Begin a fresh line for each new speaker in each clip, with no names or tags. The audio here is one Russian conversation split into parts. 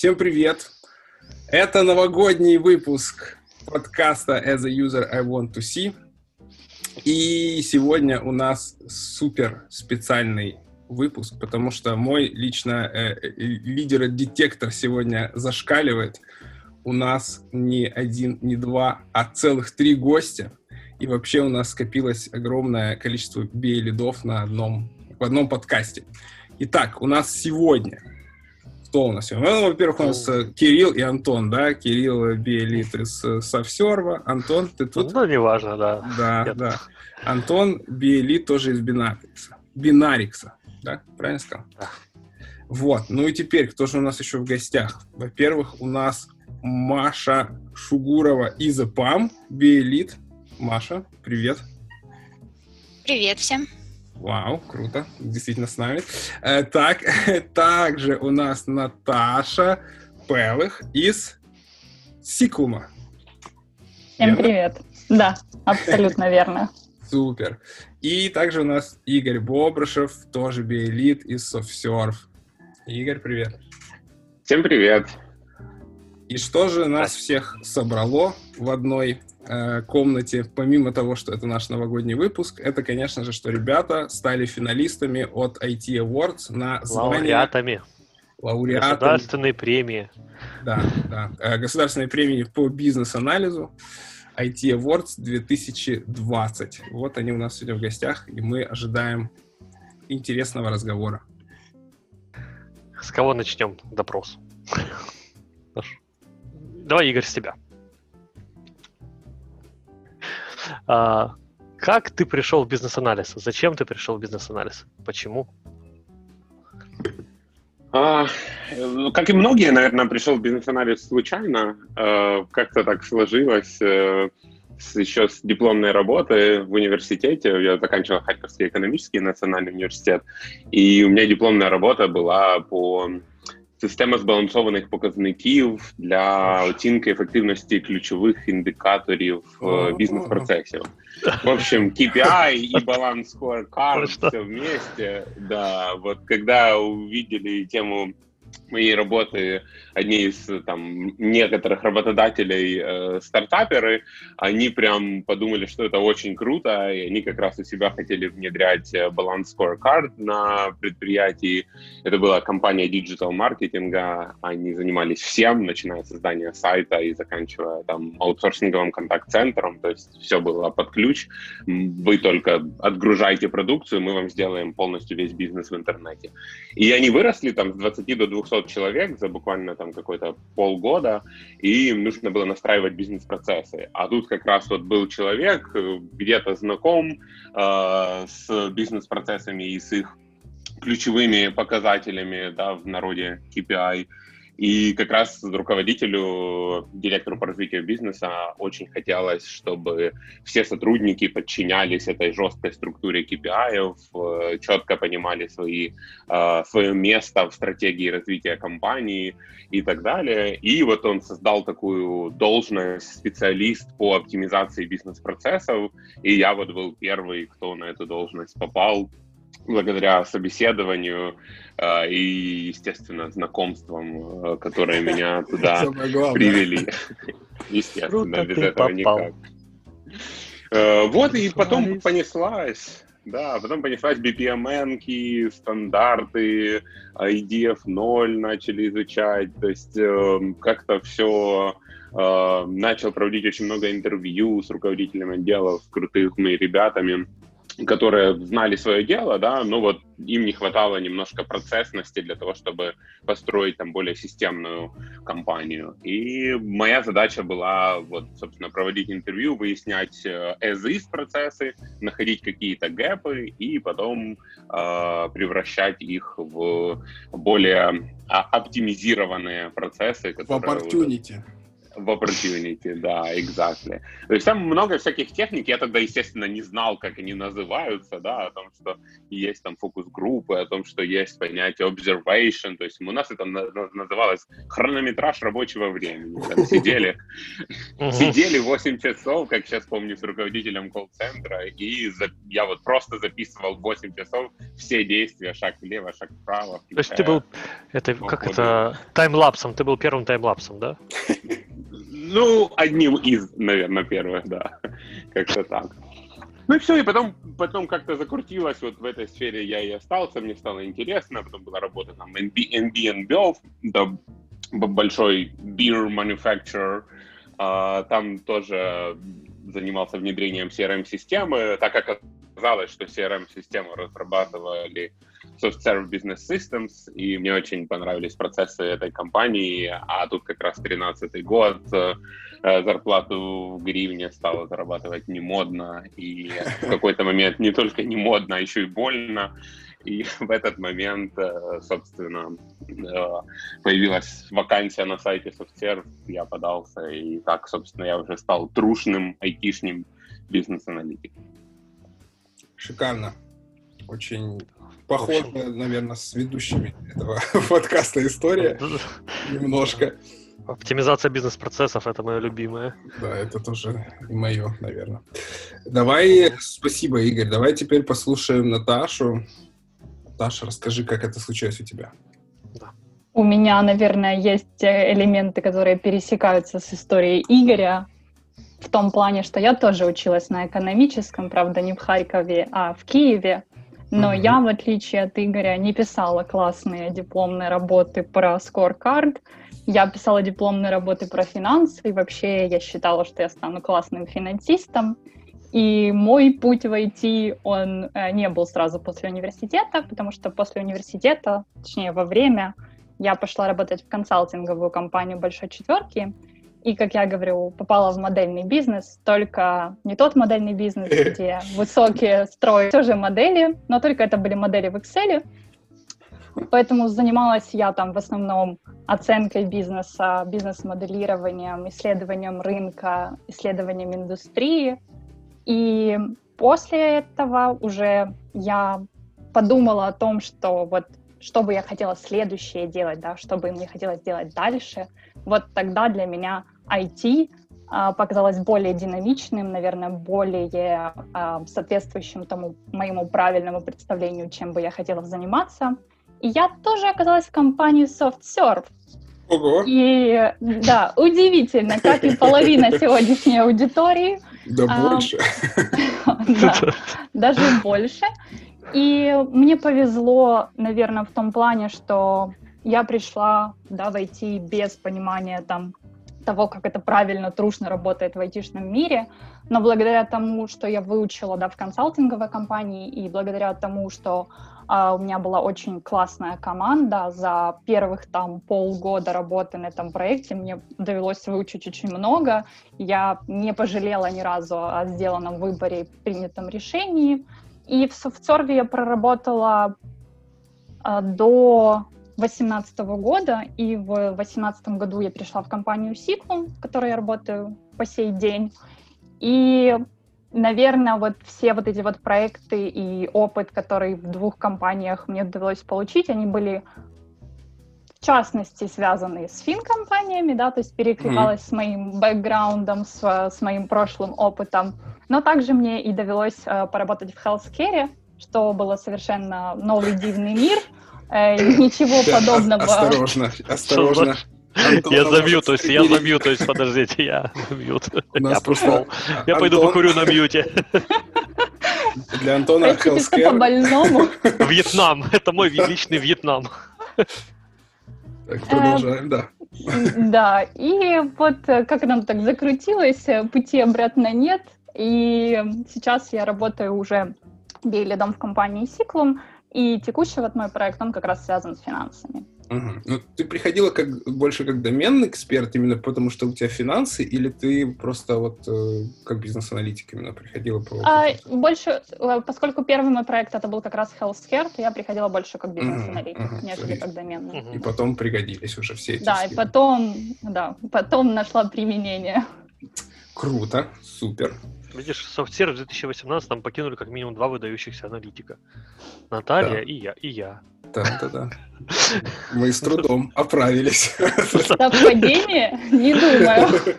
Всем привет! Это новогодний выпуск подкаста As a User I Want to See. И сегодня у нас супер специальный выпуск, потому что мой лично э, э лидер-детектор сегодня зашкаливает. У нас не один, не два, а целых три гостя. И вообще у нас скопилось огромное количество биолидов на одном, в одном подкасте. Итак, у нас сегодня кто у нас? Ну, во-первых, у нас э, Кирилл и Антон, да? Кирилл Биэлит из э, Совсерва. Антон, ты тут?
Ну, неважно, да.
Да, Нет. да. Антон Биэлит тоже из Бинарикса. Бинарикса, да? Правильно сказал? Да. Вот. Ну и теперь, кто же у нас еще в гостях? Во-первых, у нас Маша Шугурова из АПАМ, Биэлит. Маша, привет.
Привет всем.
Вау, круто, действительно с нами. Э, так, также у нас Наташа Пелых из Сикума.
Всем верно? привет. Да, абсолютно верно.
Супер. И также у нас Игорь Бобрышев, тоже биэлит из SoftSurf. Игорь, привет.
Всем привет.
И что же нас всех собрало в одной э, комнате, помимо того, что это наш новогодний выпуск, это, конечно же, что ребята стали финалистами от IT Awards на
звание... Лауреатами.
Лауреатами.
Государственной премии.
Да, да. Э, государственной премии по бизнес-анализу. IT Awards 2020. Вот они у нас сегодня в гостях, и мы ожидаем интересного разговора.
С кого начнем допрос? Давай, Игорь, с тебя. А, как ты пришел в бизнес-анализ? Зачем ты пришел в бизнес-анализ? Почему?
А, ну, как и многие, наверное, пришел в бизнес-анализ случайно. А, как-то так сложилось. А, с, еще с дипломной работы в университете. Я заканчивал Харьковский экономический национальный университет. И у меня дипломная работа была по Система збалансованих показників для оцінки ефективності ключових індикаторів бізнес-процесів. В общем, KPI и баланс scorecard все вместе. Да, вот когда увидели тему моей работы одни из там некоторых работодателей э, стартаперы, они прям подумали, что это очень круто, и они как раз у себя хотели внедрять э, баланс scorecard на предприятии. Это была компания digital маркетинга, они занимались всем, начиная с создания сайта и заканчивая там аутсорсинговым контакт-центром, то есть все было под ключ. Вы только отгружаете продукцию, мы вам сделаем полностью весь бизнес в интернете. И они выросли там с 20 до 200 человек за буквально там какой-то полгода, и им нужно было настраивать бизнес-процессы. А тут как раз вот был человек, э, где-то знаком э, с бизнес-процессами и с их ключевыми показателями да, в народе KPI, и как раз руководителю, директору по развитию бизнеса очень хотелось, чтобы все сотрудники подчинялись этой жесткой структуре KPI, э, четко понимали свои, э, свое место в стратегии развития компании и так далее. И вот он создал такую должность специалист по оптимизации бизнес-процессов, и я вот был первый, кто на эту должность попал благодаря собеседованию э, и, естественно, знакомствам, э, которые меня туда привели. Естественно, без этого никак. Э, вот, и потом понеслась. Да, потом понеслась BPMN, стандарты, IDF 0 начали изучать, то есть э, как-то все э, начал проводить очень много интервью с руководителями отделов, крутыми ребятами которые знали свое дело, да, но вот им не хватало немножко процессности для того, чтобы построить там более системную компанию. И моя задача была вот, собственно, проводить интервью, выяснять э, as-is процессы, находить какие-то гэпы и потом э, превращать их в более а, оптимизированные процессы.
Которые в opportunity.
В opportunity, да, exactly. То есть там много всяких техник, я тогда, естественно, не знал, как они называются, да, о том, что есть там фокус-группы, о том, что есть понятие observation, то есть у нас это называлось хронометраж рабочего времени. Там сидели, сидели 8 часов, как сейчас помню, с руководителем колл-центра, и я вот просто записывал 8 часов все действия, шаг влево, шаг вправо.
То есть ты был, это, как это, таймлапсом, ты был первым таймлапсом, да?
Ну, одним из, наверное, первых, да. Как-то так. Ну и все, и потом, потом как-то закрутилось вот в этой сфере я и остался, мне стало интересно, потом была работа там NB, Belf, да, большой beer manufacturer, а, там тоже занимался внедрением CRM-системы, так как оказалось, что CRM-систему разрабатывали Soft-Serve Business Systems, и мне очень понравились процессы этой компании, а тут как раз 13 год, э, зарплату в гривне стало зарабатывать не модно, и в какой-то момент не только не модно, а еще и больно, и в этот момент, э, собственно, э, появилась вакансия на сайте SoftServe, я подался, и так, собственно, я уже стал трушным айтишным бизнес-аналитиком.
Шикарно. Очень похоже, наверное, с ведущими этого подкаста история. Немножко.
Оптимизация бизнес-процессов — это мое любимое.
Да, это тоже мое, наверное. Давай, спасибо, Игорь. Давай теперь послушаем Наташу. Наташа, расскажи, как это случилось у тебя.
Да. У меня, наверное, есть элементы, которые пересекаются с историей Игоря, в том плане, что я тоже училась на экономическом, правда, не в Харькове, а в Киеве. Но mm-hmm. я, в отличие от Игоря, не писала классные дипломные работы про скоркард. Я писала дипломные работы про финансы, и вообще я считала, что я стану классным финансистом. И мой путь в IT, он э, не был сразу после университета, потому что после университета, точнее во время, я пошла работать в консалтинговую компанию Большой Четверки, и, как я говорю, попала в модельный бизнес, только не тот модельный бизнес, где высокие строят тоже модели, но только это были модели в Excel. Поэтому занималась я там в основном оценкой бизнеса, бизнес-моделированием, исследованием рынка, исследованием индустрии. И после этого уже я подумала о том, что вот что бы я хотела следующее делать, да, что бы мне хотелось делать дальше — вот тогда для меня IT а, показалось более динамичным, наверное, более а, соответствующим тому моему правильному представлению, чем бы я хотела заниматься. И я тоже оказалась в компании SoftServe.
Ого.
И да, удивительно, как и половина сегодняшней аудитории.
Да больше.
Да, даже больше. И мне повезло, наверное, в том плане, что я пришла да, в IT без понимания там, того, как это правильно, трушно работает в айтишном мире, но благодаря тому, что я выучила да, в консалтинговой компании, и благодаря тому, что uh, у меня была очень классная команда, за первых там полгода работы на этом проекте мне довелось выучить очень много. Я не пожалела ни разу о сделанном выборе и принятом решении. И в SoftServe я проработала uh, до 2018 года, и в 2018 году я пришла в компанию Sequel, в которой я работаю по сей день. И, наверное, вот все вот эти вот проекты и опыт, который в двух компаниях мне удалось получить, они были в частности связаны с фин-компаниями, да, то есть перекликалось mm-hmm. с моим бэкграундом, с, с моим прошлым опытом. Но также мне и довелось э, поработать в healthcare, что было совершенно новый дивный мир — Э, ничего подобного.
Осторожно, осторожно.
Антон, я забью, то есть я забью, то есть подождите, я забью. Я пошел. Я пойду покурю на мьюте.
Для Антона Healthcare...
по-больному.
Вьетнам. Это мой личный Вьетнам.
Так, продолжаем, да.
Да, и вот э, как нам так закрутилось, э, пути обратно нет. И сейчас я работаю уже бейлидом в компании Сиклум, И текущий вот мой проект, он как раз связан с финансами.
Угу. Ну, ты приходила как больше как доменный эксперт именно потому, что у тебя финансы, или ты просто вот э, как бизнес-аналитик именно приходила по
а, Больше, э, поскольку первый мой проект это был как раз healthcare, то я приходила больше как бизнес-аналитик, угу, угу, нежели как доменный.
Угу. И потом пригодились уже все эти
Да,
скиллы.
и потом, да, потом нашла применение.
Круто, супер.
Видишь, софтсер в 2018 там покинули как минимум два выдающихся аналитика. Наталья да. и я, и я.
Да, да, да. Мы с трудом оправились.
Совпадение? Не думаю.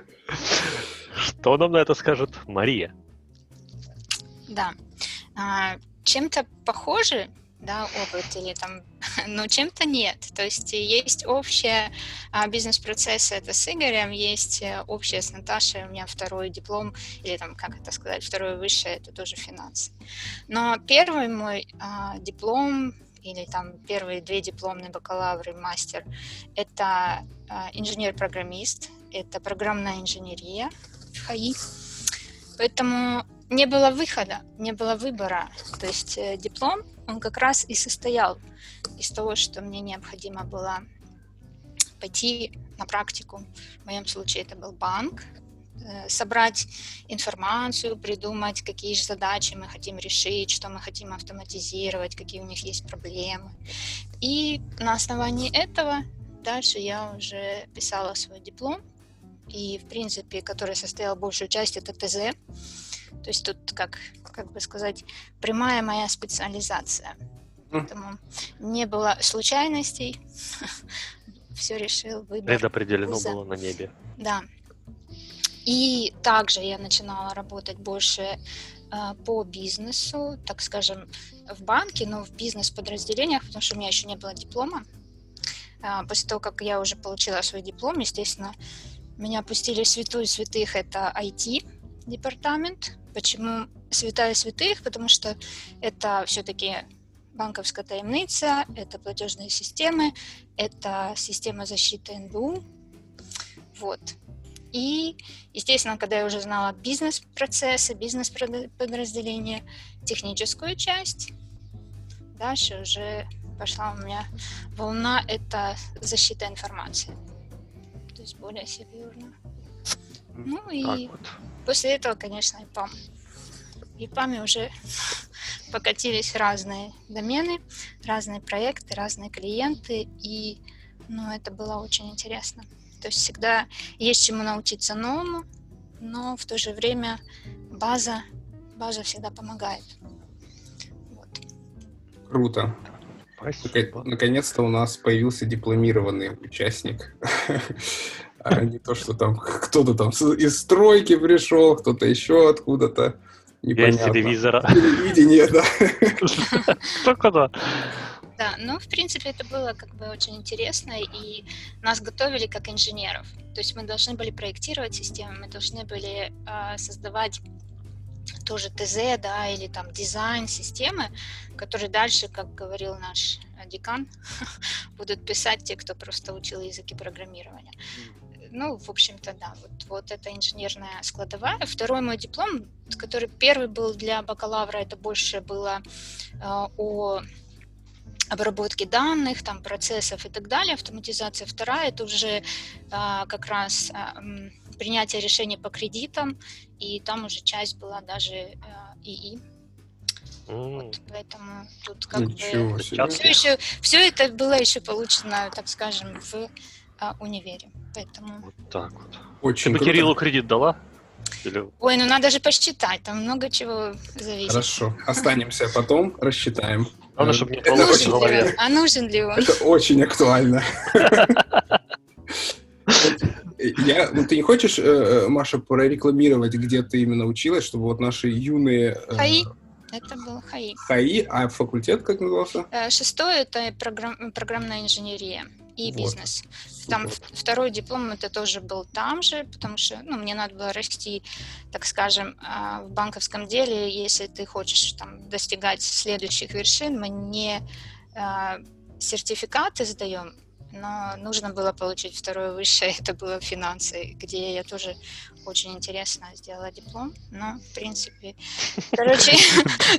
Что нам на это скажет Мария?
Да. А, чем-то похожи да, опыт или там, но чем-то нет. То есть есть общие а, бизнес-процессы, это с Игорем, есть э, общее с Наташей, у меня второй диплом, или там, как это сказать, второе высшее, это тоже финансы. Но первый мой а, диплом или там первые две дипломные бакалавры, мастер, это а, инженер-программист, это программная инженерия в ХАИ. Поэтому не было выхода, не было выбора. То есть э, диплом, он как раз и состоял из того, что мне необходимо было пойти на практику. В моем случае это был банк, э, собрать информацию, придумать, какие же задачи мы хотим решить, что мы хотим автоматизировать, какие у них есть проблемы. И на основании этого дальше я уже писала свой диплом, и, в принципе, который состоял большую часть, это ТЗ, то есть тут, как, как бы сказать, прямая моя специализация. Поэтому не было случайностей. Все решил выбор.
Предопределено вуза. было на небе.
Да. И также я начинала работать больше э, по бизнесу, так скажем, в банке, но в бизнес-подразделениях, потому что у меня еще не было диплома. Э, после того, как я уже получила свой диплом, естественно, меня пустили в святую святых, это IT департамент, Почему святая святых? Потому что это все-таки банковская таемница, это платежные системы, это система защиты НБУ. Вот. И, естественно, когда я уже знала бизнес-процессы, бизнес-подразделения, техническую часть, дальше уже пошла у меня волна, это защита информации. То есть более серьезно. Ну и вот. после этого, конечно, ИПАМ. В ИПАМе уже покатились разные домены, разные проекты, разные клиенты, и ну, это было очень интересно. То есть всегда есть чему научиться новому, но в то же время база, база всегда помогает. Вот.
Круто. Спасибо. Наконец-то у нас появился дипломированный участник а не то, что там кто-то там из стройки пришел, кто-то еще откуда-то.
Непонятно. Из телевизора.
Телевидение, да.
Только да.
Да, ну, в принципе, это было как бы очень интересно, и нас готовили как инженеров. То есть мы должны были проектировать системы, мы должны были э, создавать тоже ТЗ, да, или там дизайн системы, который дальше, как говорил наш декан, будут писать те, кто просто учил языки программирования ну, в общем-то, да, вот, вот это инженерная складовая. Второй мой диплом, который первый был для бакалавра, это больше было э, о обработке данных, там, процессов и так далее, автоматизация. Вторая, это уже э, как раз э, принятие решений по кредитам, и там уже часть была даже э, ИИ. Вот, поэтому тут как Ничего бы себе. все еще все это было еще получено, так скажем, в а, универе. Поэтому...
Вот так вот. Очень Ты бы Кириллу кредит дала?
Или... Ой, ну надо же посчитать, там много чего зависит.
Хорошо, останемся потом, рассчитаем.
Главное, чтобы не нужен в голове.
А нужен ли он?
Это очень актуально. Я, ну, ты не хочешь, э, э, Маша, прорекламировать, где ты именно училась, чтобы вот наши юные...
Э, ХАИ. Это был ХАИ.
ХАИ, а факультет как назывался?
Шестой — это программ, программная инженерия и бизнес. Вот. Там второй диплом это тоже был там же, потому что ну, мне надо было расти, так скажем, а, в банковском деле. Если ты хочешь там, достигать следующих вершин, мы не а, сертификаты сдаем, но нужно было получить второе высшее, это было финансы, где я тоже очень интересно сделала диплом, но, в принципе, короче,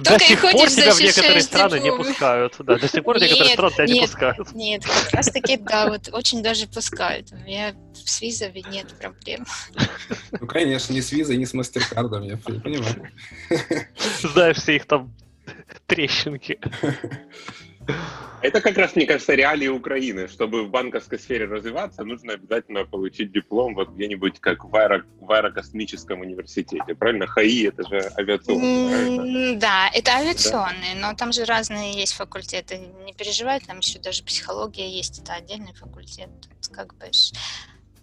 только и ходишь
тебя в некоторые страны не пускают, да, до сих пор некоторые страны тебя не пускают.
Нет, как раз таки, да, вот очень даже пускают, у меня с визами нет проблем.
Ну, конечно, ни с визой, ни с мастеркардом, я понимаю.
Знаешь все их там трещинки.
Это как раз, мне кажется, реалии Украины. Чтобы в банковской сфере развиваться, нужно обязательно получить диплом вот где-нибудь как в, аэро, в аэрокосмическом университете. Правильно? ХАИ — это же авиационный.
Да, это авиационный, да? но там же разные есть факультеты. Не переживай, там еще даже психология есть, это отдельный факультет. Как бы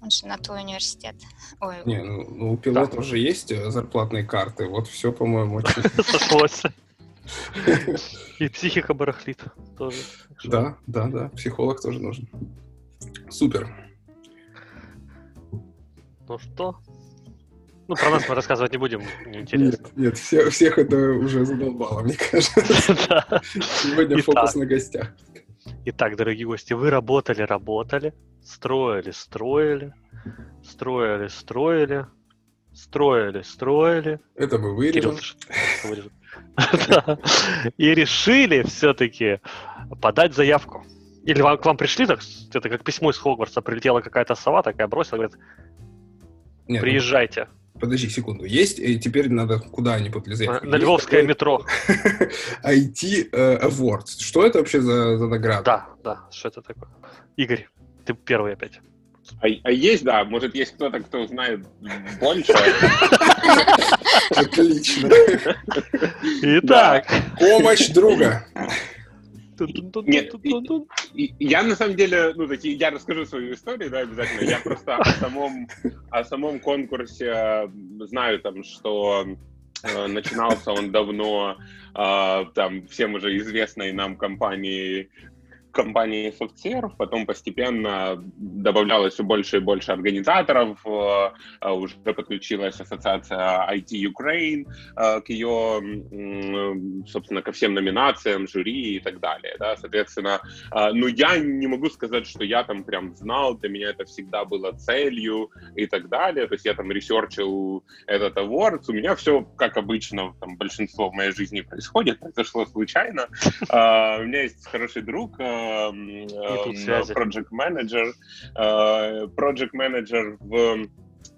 он же на твой университет. Ой.
Не, ну, ну у пилотов да. же есть э, зарплатные карты. Вот все, по-моему, очень...
И психика барахлит тоже.
Да, да, да. Психолог тоже нужен. Супер.
Ну что? Ну, про нас мы рассказывать не будем, неинтересно.
Нет, нет, все, всех это уже задолбало, мне кажется. Сегодня фокус на гостях.
Итак, дорогие гости, вы работали, работали, строили, строили, строили, строили, строили, строили.
Это мы вырежем.
И решили все-таки подать заявку. Или вам, к вам пришли, так, это как письмо из Хогвартса, прилетела какая-то сова, такая бросила, говорит, Нет, приезжайте.
Ну, подожди секунду. Есть, и теперь надо куда они подали заявку?
На Львовское метро.
IT э, Awards. Что это вообще за, за награда?
Да, да, что это такое? Игорь, ты первый опять.
А, а есть, да, может, есть кто-то, кто знает больше.
Отлично.
Итак.
Помощь друга.
Нет, я на самом деле, ну, такие, я расскажу свою историю, да, обязательно. Я просто о самом, о самом конкурсе знаю там, что э, начинался он давно, э, там, всем уже известной нам компании компании SoftServe, потом постепенно добавлялось все больше и больше организаторов, э, э, уже подключилась ассоциация IT Ukraine э, к ее, собственно, ко всем номинациям, жюри и так далее, да, соответственно, но я не могу сказать, что я там прям знал, для меня это всегда было целью и так далее, то есть я там ресерчил этот awards, у меня все, как обычно, там большинство в моей жизни происходит, произошло случайно, у меня есть хороший друг, project manager, project manager в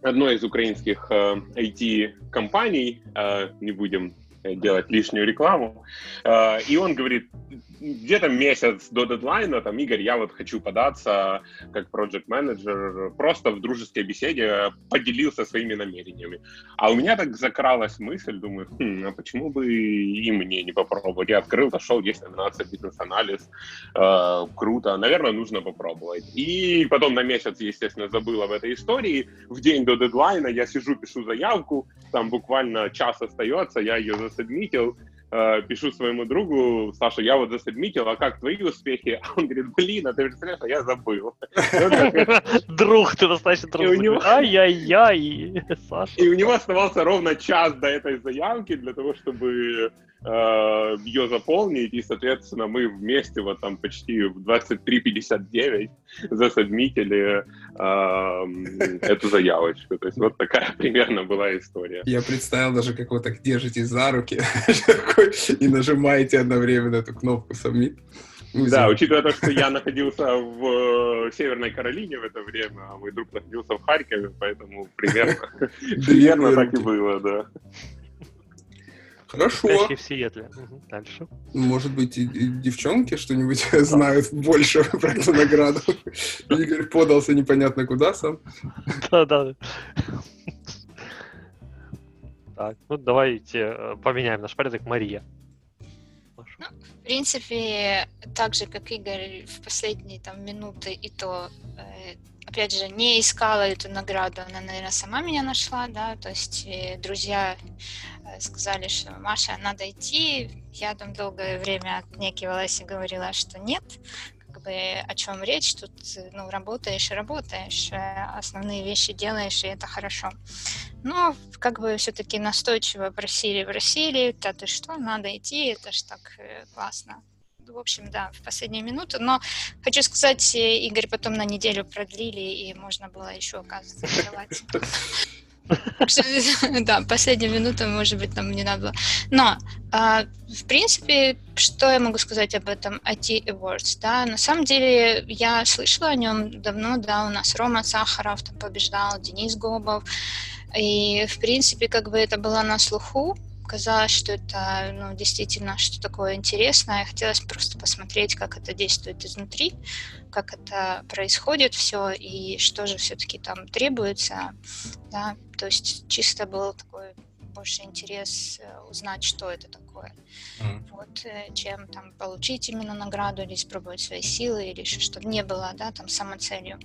одной из украинских IT-компаний, не будем делать лишнюю рекламу, и он говорит, где-то месяц до дедлайна, там, Игорь, я вот хочу податься как проект менеджер просто в дружеской беседе поделился своими намерениями. А у меня так закралась мысль, думаю, хм, а почему бы и мне не попробовать? Я открыл, зашел, есть номинация бизнес-анализ, э, круто, наверное, нужно попробовать. И потом на месяц, естественно, забыл об этой истории. В день до дедлайна я сижу, пишу заявку, там буквально час остается, я ее засадмитил, э, пишу своему другу, Саша, я вот засадмитил, а как твои успехи? А он говорит, блин, а ты представляешь, а я забыл.
Друг, ты настоящий друг. Ай-яй-яй,
Саша. И у него оставался ровно час до этой заявки для того, чтобы э, ее заполнить, и, соответственно, мы вместе вот там почти в 23.59 засадмитили э, эту заявочку. То есть вот такая примерно была история.
Я представил даже, как вы так держитесь за руки и нажимаете одновременно эту кнопку «Submit».
Да, учитывая то, что я находился в э, Северной Каролине в это время, а мой друг находился в Харькове, поэтому примерно, примерно так и было, да.
Хорошо.
в Сиэтле. Угу. Дальше.
Может быть, и, и девчонки что-нибудь знают больше про эту награду. Игорь подался непонятно куда сам.
Да-да. Так, ну давайте э, поменяем наш порядок. Мария.
Ну, в принципе, так же, как Игорь в последние там минуты и то э, опять же, не искала эту награду, она, наверное, сама меня нашла, да, то есть э, друзья э, сказали, что Маша, надо идти, я там долгое время отнекивалась и говорила, что нет, как бы о чем речь, тут, ну, работаешь и работаешь, э, основные вещи делаешь, и это хорошо. Но как бы все-таки настойчиво просили, просили, да ты что, надо идти, это ж так классно. В общем, да, в последнюю минуту. Но хочу сказать, э, Игорь потом на неделю продлили, и можно было еще, оказывается, открывать. Да, последнюю минуту, может быть, нам не надо было. Но, а, в принципе, что я могу сказать об этом IT Awards? Да, на самом деле, я слышала о нем давно, да, у нас Рома Сахаров там побеждал, Денис Гобов, и, в принципе, как бы это было на слуху, казалось, что это ну, действительно что такое интересное. Хотелось просто посмотреть, как это действует изнутри, как это происходит все и что же все-таки там требуется. Да? То есть чисто был такой больше интерес э, узнать, что это такое. Mm. Вот, э, чем там получить именно награду или испробовать свои силы, или что-то не было, да, там самоцелью.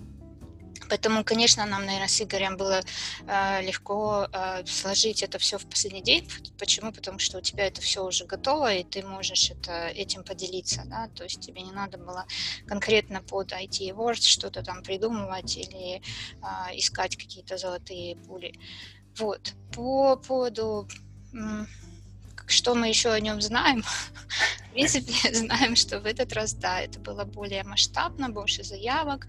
Поэтому, конечно, нам, наверное, с Игорем было э, легко э, сложить это все в последний день. Почему? Потому что у тебя это все уже готово, и ты можешь это, этим поделиться. Да? То есть тебе не надо было конкретно под IT Awards что-то там придумывать или э, искать какие-то золотые пули. Вот. По поводу что мы еще о нем знаем? В принципе, знаем, что в этот раз, да, это было более масштабно, больше заявок,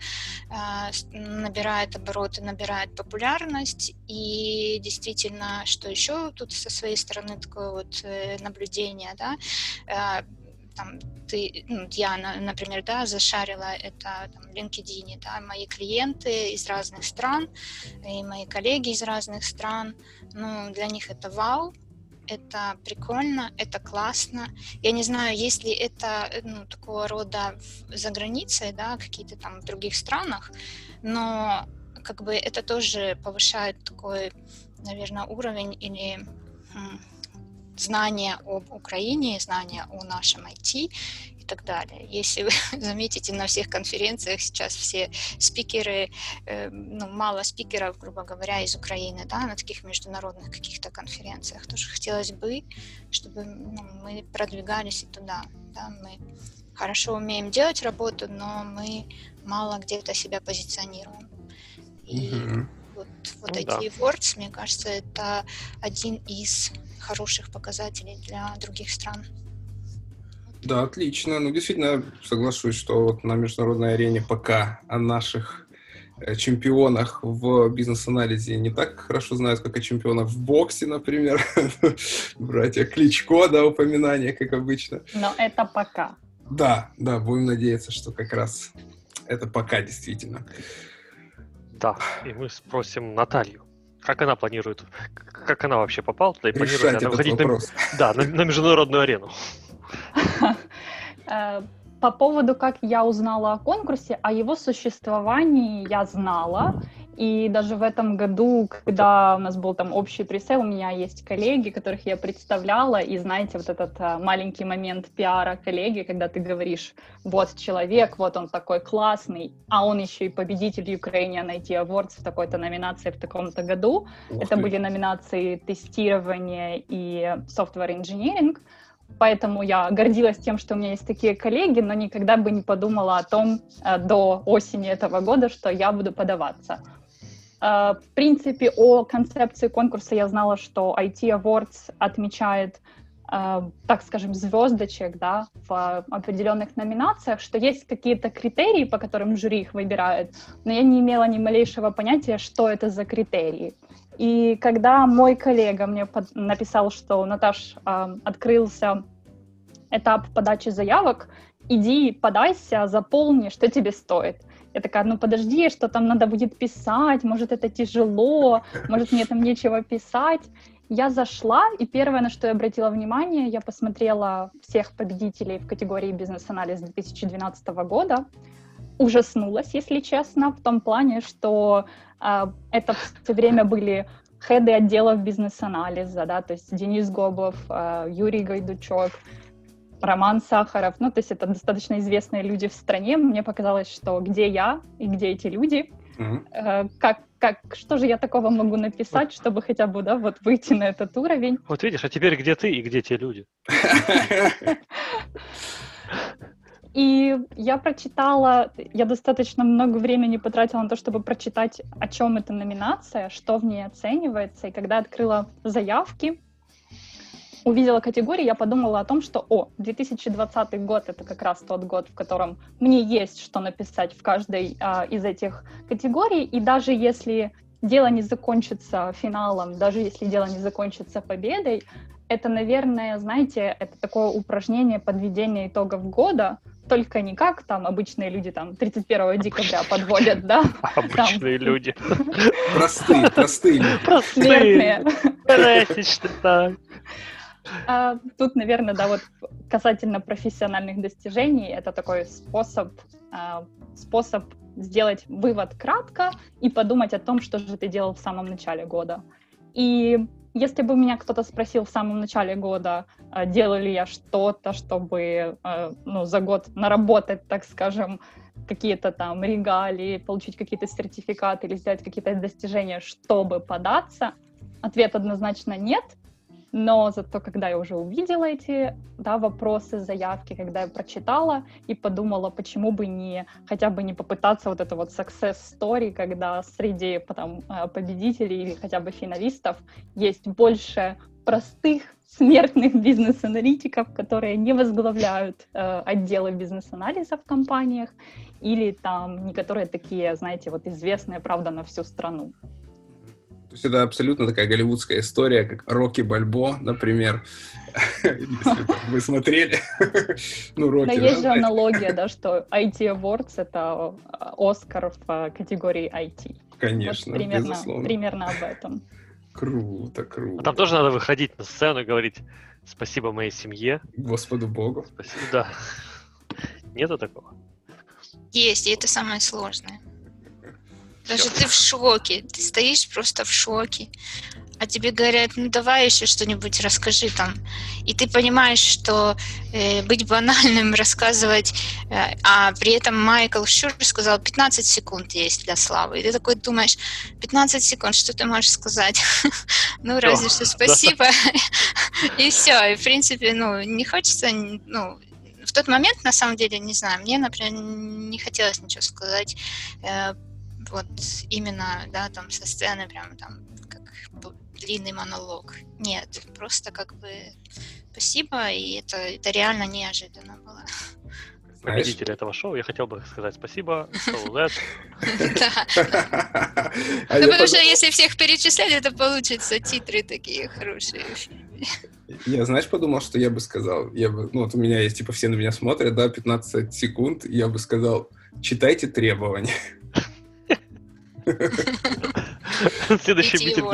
а, набирает обороты, набирает популярность. И действительно, что еще тут со своей стороны такое вот э, наблюдение, да, а, там, ты, ну, я, например, да, зашарила это там, LinkedIn, да, мои клиенты из разных стран и мои коллеги из разных стран, ну, для них это вау, это прикольно, это классно. Я не знаю, есть ли это ну, такого рода за границей, да, какие-то там в других странах, но как бы это тоже повышает такой, наверное, уровень или знания об Украине, знания о нашем IT так далее. Если вы заметите, на всех конференциях сейчас все спикеры, э, ну, мало спикеров, грубо говоря, из Украины, да, на таких международных каких-то конференциях. Тоже хотелось бы, чтобы ну, мы продвигались и туда, да, мы хорошо умеем делать работу, но мы мало где-то себя позиционируем. И mm-hmm. вот, вот ну, эти да. awards, мне кажется, это один из хороших показателей для других стран.
Да, отлично. Ну, действительно, соглашусь, что вот на международной арене пока о наших э, чемпионах в бизнес-анализе не так хорошо знают, как о чемпионах в боксе, например. Братья Кличко, да, упоминание, как обычно.
Но это пока.
Да, да, будем надеяться, что как раз это пока действительно.
Да, и мы спросим Наталью. Как она планирует, как она вообще попала туда и планирует она выходить на, да, на, на международную арену?
Э, по поводу, как я узнала о конкурсе, о его существовании я знала. И даже в этом году, когда у нас был там общий пресейл, у меня есть коллеги, которых я представляла, и знаете, вот этот а, маленький момент пиара коллеги, когда ты говоришь, вот человек, вот он такой классный, а он еще и победитель Ukrainian IT Awards в такой-то номинации в таком-то году. Ух Это ты. были номинации тестирования и software engineering. Поэтому я гордилась тем, что у меня есть такие коллеги, но никогда бы не подумала о том э, до осени этого года, что я буду подаваться. Э, в принципе, о концепции конкурса я знала, что IT Awards отмечает, э, так скажем, звездочек да, в определенных номинациях, что есть какие-то критерии, по которым жюри их выбирает, но я не имела ни малейшего понятия, что это за критерии. И когда мой коллега мне под, написал, что Наташ, э, открылся этап подачи заявок, иди, подайся, заполни, что тебе стоит. Я такая, ну подожди, что там надо будет писать, может это тяжело, может мне там нечего писать. Я зашла, и первое, на что я обратила внимание, я посмотрела всех победителей в категории бизнес-анализ 2012 года, ужаснулась, если честно, в том плане, что э, это все время были хеды отделов бизнес-анализа, да, то есть Денис Гобов, э, Юрий Гайдучок, Роман Сахаров, ну, то есть это достаточно известные люди в стране. Мне показалось, что где я и где эти люди, mm-hmm. э, как, как, что же я такого могу написать, чтобы хотя бы, да, вот выйти на этот уровень.
Вот видишь, а теперь где ты и где те люди?
И я прочитала, я достаточно много времени потратила на то, чтобы прочитать, о чем эта номинация, что в ней оценивается. И когда открыла заявки, увидела категории, я подумала о том, что, о, 2020 год — это как раз тот год, в котором мне есть что написать в каждой а, из этих категорий, и даже если дело не закончится финалом, даже если дело не закончится победой, это, наверное, знаете, это такое упражнение подведения итогов года, только не как там обычные люди там 31 декабря подводят, да?
Обычные люди.
Простые, простые люди.
Простые.
так.
А, тут, наверное, да, вот касательно профессиональных достижений, это такой способ, а, способ сделать вывод кратко и подумать о том, что же ты делал в самом начале года. И если бы меня кто-то спросил в самом начале года, а, делаю ли я что-то, чтобы ну, за год наработать, так скажем, какие-то там регалии, получить какие-то сертификаты или сделать какие-то достижения, чтобы податься, ответ однозначно нет — но зато, когда я уже увидела эти да, вопросы, заявки, когда я прочитала и подумала, почему бы не хотя бы не попытаться вот это вот success story, когда среди потом э, победителей или хотя бы финалистов есть больше простых смертных бизнес-аналитиков, которые не возглавляют э, отделы бизнес-анализа в компаниях, или там не которые такие, знаете, вот известные, правда, на всю страну.
То есть это абсолютно такая голливудская история, как Рокки Бальбо, например. Если вы смотрели.
ну, Рокки. Да, есть же аналогия, да, что IT Awards — это Оскар в э, категории IT.
Конечно,
вот примерно, безусловно. Примерно об этом.
Круто, круто.
А там тоже надо выходить на сцену и говорить «Спасибо моей семье».
Господу Богу.
Спасибо, да. Нету такого?
Есть, и это самое сложное. Даже ты в шоке, ты стоишь просто в шоке. А тебе говорят, ну давай еще что-нибудь расскажи там. И ты понимаешь, что э, быть банальным, рассказывать, э, а при этом Майкл Шур сказал, 15 секунд есть для славы. И ты такой думаешь, 15 секунд, что ты можешь сказать? ну, разве что спасибо. И все. И, в принципе, ну, не хочется, ну, в тот момент, на самом деле, не знаю, мне, например, не хотелось ничего сказать э, вот именно, да, там со сцены прям там как длинный монолог. Нет, просто как бы спасибо, и это, это реально неожиданно было.
Победитель этого шоу, я хотел бы сказать спасибо.
Да. А ну, потому что если всех перечислять, это получится титры такие хорошие.
Я, знаешь, подумал, что я бы сказал, я бы, ну вот у меня есть, типа, все на меня смотрят, да, 15 секунд, я бы сказал, читайте требования.
Следующий митинг.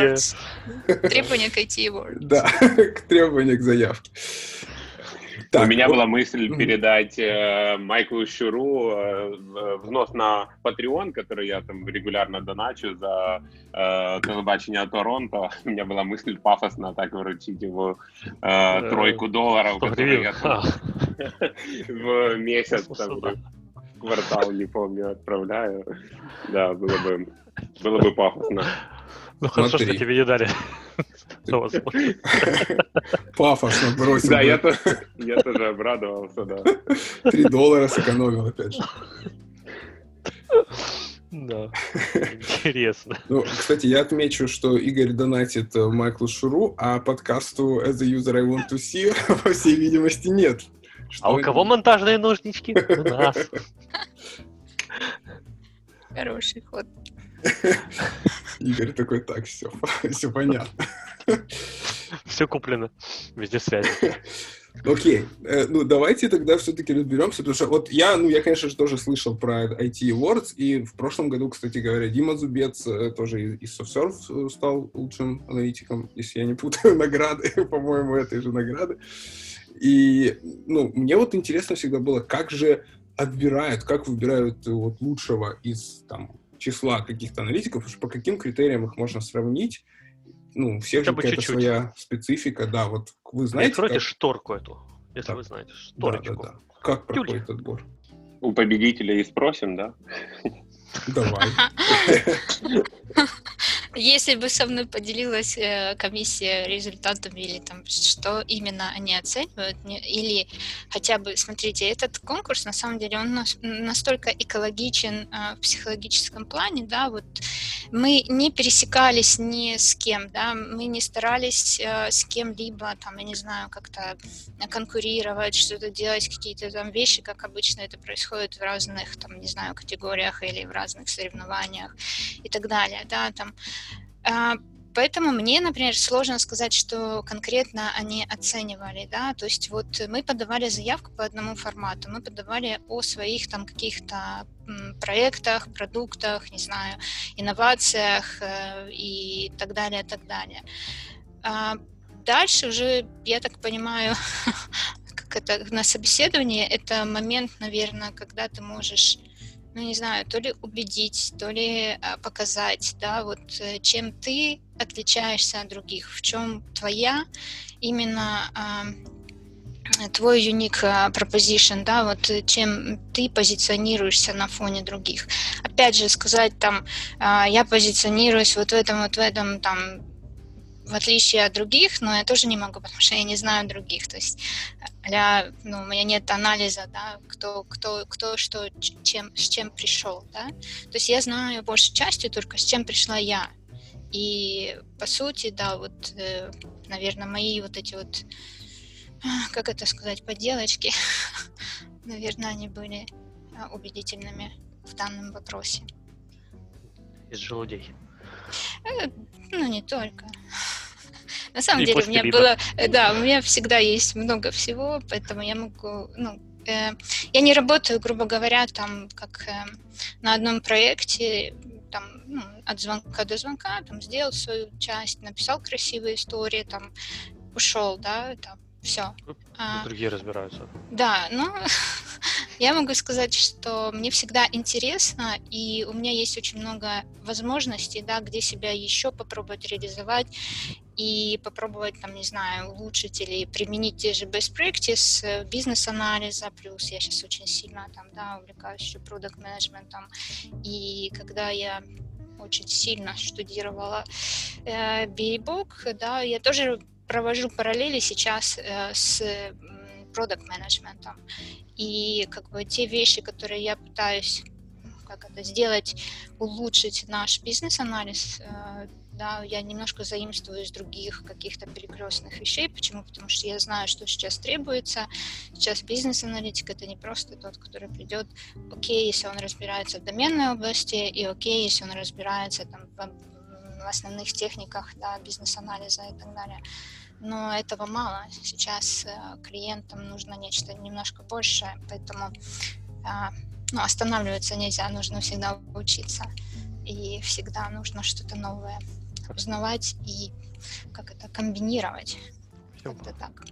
Требования к IT Awards.
Да, к требованию к заявке.
Так, У меня вот. была мысль передать э, Майклу Щуру э, взнос на Patreon, который я там регулярно доначу за э, телебачення Торонто. У меня была мысль пафосно так вручить его э, тройку долларов, которые я там, в месяц там, квартал, не помню, отправляю. Да, было бы было бы пафосно.
Ну хорошо, что тебе не дали.
Пафосно бросил.
Да, я тоже обрадовался, да.
Три доллара сэкономил, опять же.
Да, интересно.
Ну, кстати, я отмечу, что Игорь донатит э, Майклу Шуру, а подкасту As a User I Want to See, по всей видимости, нет.
Что а у кого монтажные ножнички? У нас.
Хороший ход.
Игорь такой, так, все, все понятно.
Все куплено. Везде связи.
Окей, э, ну давайте тогда все-таки разберемся, потому что вот я, ну я, конечно же, тоже слышал про IT Awards, и в прошлом году, кстати говоря, Дима Зубец э, тоже из SoftServe стал лучшим аналитиком, если я не путаю награды, по-моему, этой же награды. И, ну, мне вот интересно всегда было, как же отбирают, как выбирают вот лучшего из там числа каких-то аналитиков, по каким критериям их можно сравнить. Ну, у всех же какая-то своя специфика, да, вот вы знаете...
Откройте как... шторку эту, если так. вы знаете, шторочку.
Да, да, да. Как проходит Тюль. отбор?
У победителя и спросим, да?
Давай.
Если бы со мной поделилась э, комиссия результатами или там что именно они оценивают, или хотя бы, смотрите, этот конкурс на самом деле он настолько экологичен э, в психологическом плане, да, вот мы не пересекались ни с кем, да, мы не старались э, с кем-либо, там, я не знаю, как-то конкурировать, что-то делать, какие-то там вещи, как обычно это происходит в разных, там, не знаю, категориях или в разных соревнованиях и так далее, да, там, поэтому мне, например, сложно сказать, что конкретно они оценивали, да, то есть вот мы подавали заявку по одному формату, мы подавали о своих там каких-то проектах, продуктах, не знаю, инновациях э, и так далее, так далее. А дальше уже, я так понимаю, как это на собеседовании, это момент, наверное, когда ты можешь ну, не знаю, то ли убедить, то ли а, показать, да, вот э, чем ты отличаешься от других, в чем твоя именно а, твой unique а, proposition, да, вот э, чем ты позиционируешься на фоне других. Опять же, сказать там, я позиционируюсь вот в этом, вот в этом, там, в отличие от других, но я тоже не могу, потому что я не знаю других. То есть а ну, у меня нет анализа, да, кто, кто, кто что, чем, с чем пришел, да. То есть я знаю большей частью только, с чем пришла я. И по сути, да, вот, э, наверное, мои вот эти вот, как это сказать, поделочки, наверное, они были а, убедительными в данном вопросе.
Из желудей.
Э, ну, не только. На самом деле, у меня было, э, да, у меня всегда есть много всего, поэтому я могу, ну, э, я не работаю, грубо говоря, там, как э, на одном проекте, там, ну, от звонка до звонка, там, сделал свою часть, написал красивые истории, там, ушел, да, там, все.
А, другие разбираются.
Да, ну, я могу сказать, что мне всегда интересно, и у меня есть очень много возможностей, да, где себя еще попробовать реализовать и попробовать, там, не знаю, улучшить или применить те же best practice э, бизнес-анализа, плюс я сейчас очень сильно там, да, увлекаюсь еще продукт менеджментом и когда я очень сильно штудировала э, BA-Book, да, я тоже провожу параллели сейчас э, с продукт менеджментом и как бы те вещи, которые я пытаюсь как это сделать, улучшить наш бизнес-анализ, э, да, я немножко заимствую из других каких-то перекрестных вещей. Почему? Потому что я знаю, что сейчас требуется. Сейчас бизнес-аналитик это не просто тот, который придет, окей, если он разбирается в доменной области, и окей, если он разбирается там, в основных техниках да, бизнес-анализа и так далее. Но этого мало. Сейчас э, клиентам нужно нечто немножко большее, поэтому э, ну, останавливаться нельзя, нужно всегда учиться. И всегда нужно что-то новое узнавать и как это комбинировать. Как-то так.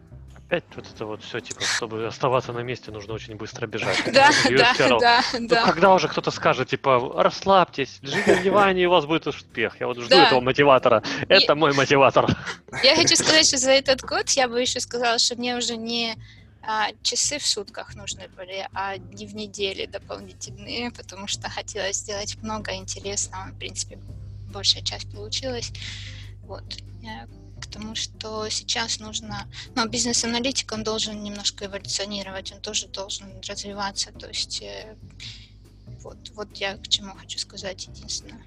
Опять вот это вот все, типа, чтобы оставаться на месте, нужно очень быстро бежать.
Да, да, да,
да. Когда уже кто-то скажет, типа, расслабьтесь, лежите на диване, и у вас будет успех. Я вот жду этого мотиватора. Это мой мотиватор.
Я хочу сказать, что за этот год я бы еще сказала, что мне уже не а, часы в сутках нужны были, а дни в неделе дополнительные, потому что хотелось сделать много интересного. В принципе, большая часть получилась. Вот. К тому, что сейчас нужно... Ну, бизнес-аналитик, он должен немножко эволюционировать, он тоже должен развиваться. То есть э, вот, вот я к чему хочу сказать единственное.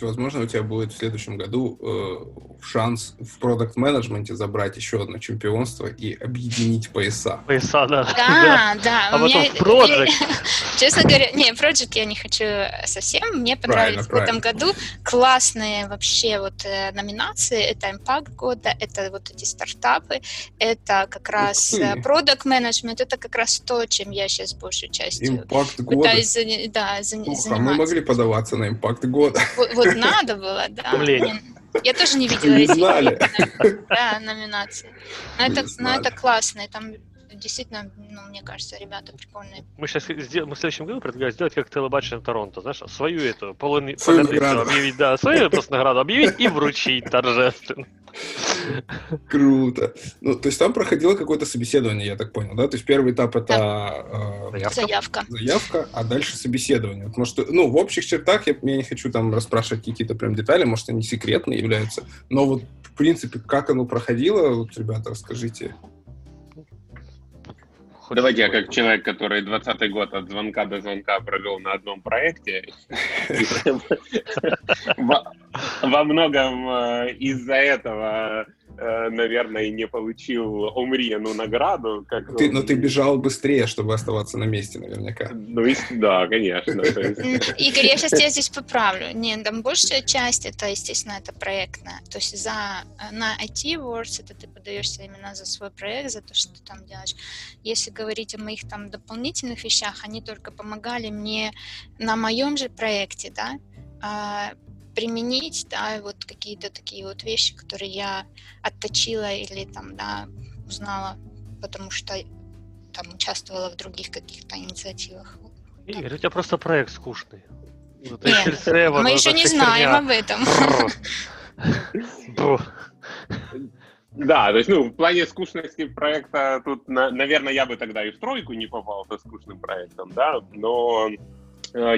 Возможно, у тебя будет в следующем году э, шанс в продукт менеджменте забрать еще одно чемпионство и объединить пояса.
Пояса,
да. Да, да.
А потом в Project.
Честно говоря, не, Project я не хочу совсем. Мне понравились в этом году классные вообще вот э, номинации. Это Impact года, это вот эти стартапы, это как раз э, продукт менеджмент, это как раз то, чем я сейчас большей частью
Impact пытаюсь
года. да, заниматься. А
мы могли подаваться на Impact года.
Вот надо было, да. Я тоже не видела эти да, номинации. Но это, но это классно, и там действительно, ну, мне кажется, ребята прикольные.
Мы сейчас сделаем, мы в следующем году предлагаем сделать как телебачение Торонто, знаешь, свою эту
половину объявить,
да, свою просто награду объявить и вручить торжественно.
Круто. Ну, то есть там проходило какое-то собеседование, я так понял, да? То есть первый этап это
да. э, заявка.
заявка, а дальше собеседование. Потому что, ну, в общих чертах я, я не хочу там расспрашивать какие-то прям детали, может, они секретные являются, но вот, в принципе, как оно проходило, вот, ребята, расскажите.
Давайте я как человек, который 20 год от звонка до звонка провел на одном проекте, во многом э, из-за этого наверное, и не получил Омриену награду.
Как ты, но ты бежал быстрее, чтобы оставаться на месте, наверняка.
Ну, да, конечно.
Игорь, я сейчас тебя здесь поправлю. Нет, там большая часть, это, естественно, это проектная. То есть за, на IT Awards это ты подаешься именно за свой проект, за то, что ты там делаешь. Если говорить о моих там дополнительных вещах, они только помогали мне на моем же проекте, да, а, применить, да, вот какие-то такие вот вещи, которые я отточила или там, да, узнала, потому что там участвовала в других каких-то инициативах.
Игорь, у тебя просто проект скучный.
Вот, Нет, Сева, мы еще не знаем об этом.
Да, то есть, ну, в плане скучности проекта тут, наверное, я бы тогда и в тройку не попал со скучным проектом, да, но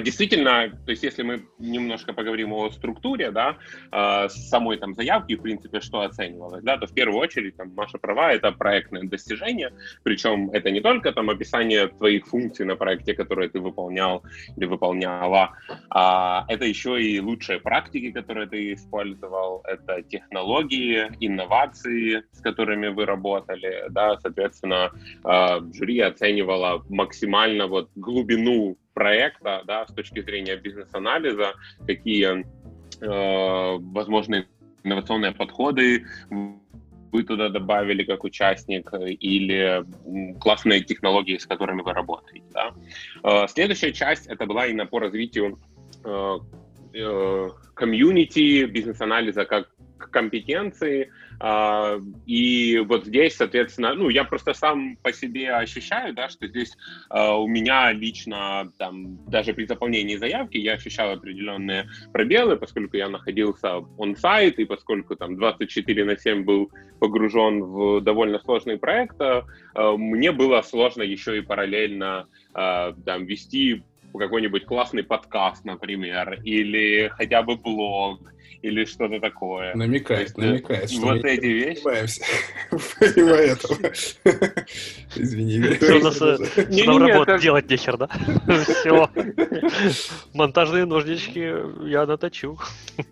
действительно, то есть если мы немножко поговорим о структуре, да, э, самой там заявки, в принципе, что оценивалось, да, то в первую очередь там Маша права, это проектное достижение, причем это не только там описание твоих функций на проекте, которые ты выполнял или выполняла, а это еще и лучшие практики, которые ты использовал, это технологии, инновации, с которыми вы работали, да, соответственно, э, жюри оценивало максимально вот глубину проекта, да, с точки зрения бизнес-анализа, какие э, возможные инновационные подходы вы туда добавили как участник или классные технологии, с которыми вы работаете. Да? Э, следующая часть это была именно по развитию э, э, комьюнити, бизнес-анализа как компетенции. А, и вот здесь, соответственно, ну, я просто сам по себе ощущаю, да, что здесь а, у меня лично, там, даже при заполнении заявки я ощущал определенные пробелы, поскольку я находился он-сайт, и поскольку там 24 на 7 был погружен в довольно сложный проект, а, мне было сложно еще и параллельно там, вести какой-нибудь классный подкаст, например, или хотя бы блог, или что-то такое.
Намекает, есть, намекает.
Что вот эти вещи.
Помимо этого. Извини.
Что у нас э, нам работу делать нехер, да? Все. Монтажные ножнички я наточу.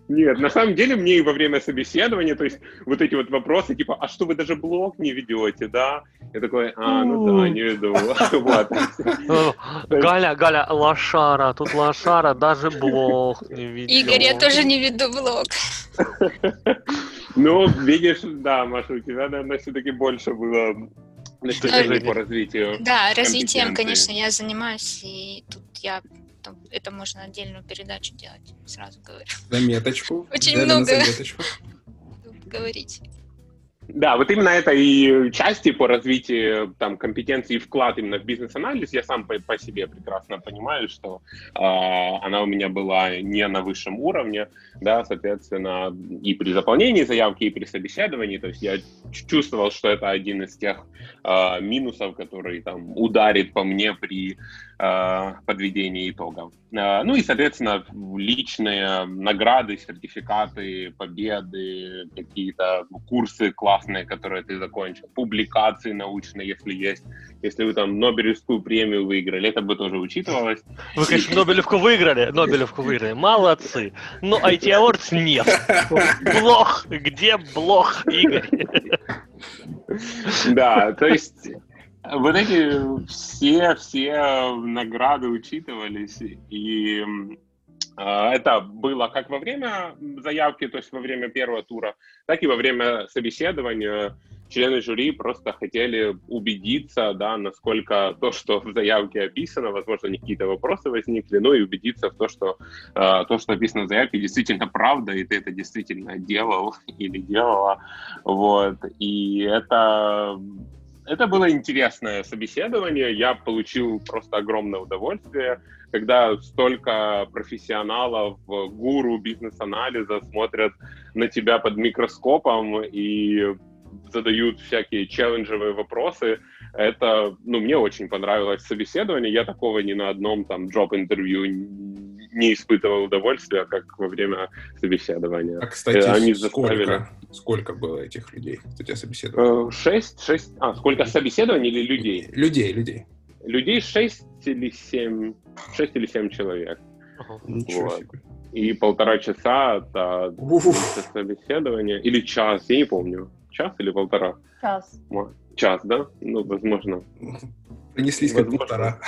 Нет, на самом деле мне и во время собеседования, то есть вот эти вот вопросы, типа, а что вы даже блог не ведете, да? Я такой, а, ну да, не веду.
Галя, Галя, лошара, тут лошара, даже блог не ведет.
Игорь, я тоже не веду блог блог.
Ну, видишь, да, Маша, у тебя, наверное, все-таки больше было достижений по развитию.
Да, развитием, конечно, я занимаюсь, и тут я это можно отдельную передачу делать, сразу говорю.
Заметочку.
Очень много говорить.
Да, вот именно это и части по развитию там, компетенции и вклад именно в бизнес-анализ, я сам по, по себе прекрасно понимаю, что э, она у меня была не на высшем уровне, да, соответственно, и при заполнении заявки, и при собеседовании, то есть я чувствовал, что это один из тех э, минусов, который там ударит по мне при подведении итогов. Э, ну и, соответственно, личные награды, сертификаты, победы, какие-то курсы классные, которые ты закончил, публикации научные, если есть. Если вы там Нобелевскую премию выиграли, это бы тоже учитывалось.
Вы, конечно, Нобелевку выиграли, Нобелевку выиграли, молодцы. Но IT Awards нет. Блох, где блох, Игорь?
Да, то есть вот эти все, все награды учитывались, и а, это было как во время заявки, то есть во время первого тура, так и во время собеседования. Члены жюри просто хотели убедиться, да, насколько то, что в заявке описано, возможно, какие-то вопросы возникли, но и убедиться в том, что э, то, что описано в заявке, действительно правда, и ты это действительно делал или делала. Вот. И это это было интересное собеседование. Я получил просто огромное удовольствие, когда столько профессионалов, гуру бизнес-анализа смотрят на тебя под микроскопом и задают всякие челленджевые вопросы. Это, ну, мне очень понравилось собеседование. Я такого ни на одном там джоб-интервью не испытывал удовольствия, как во время собеседования.
А, кстати, э, Они сколько, заставили... сколько было этих людей, кто тебя собеседовал?
Э, шесть, шесть... А, сколько собеседований или людей?
Людей, людей.
Людей шесть или семь, шесть или семь человек.
Ага. Ничего вот. себе.
И полтора часа это собеседование, или час, я не помню. Час или полтора?
Час.
Час, да? Ну, возможно.
Принеслись как полтора.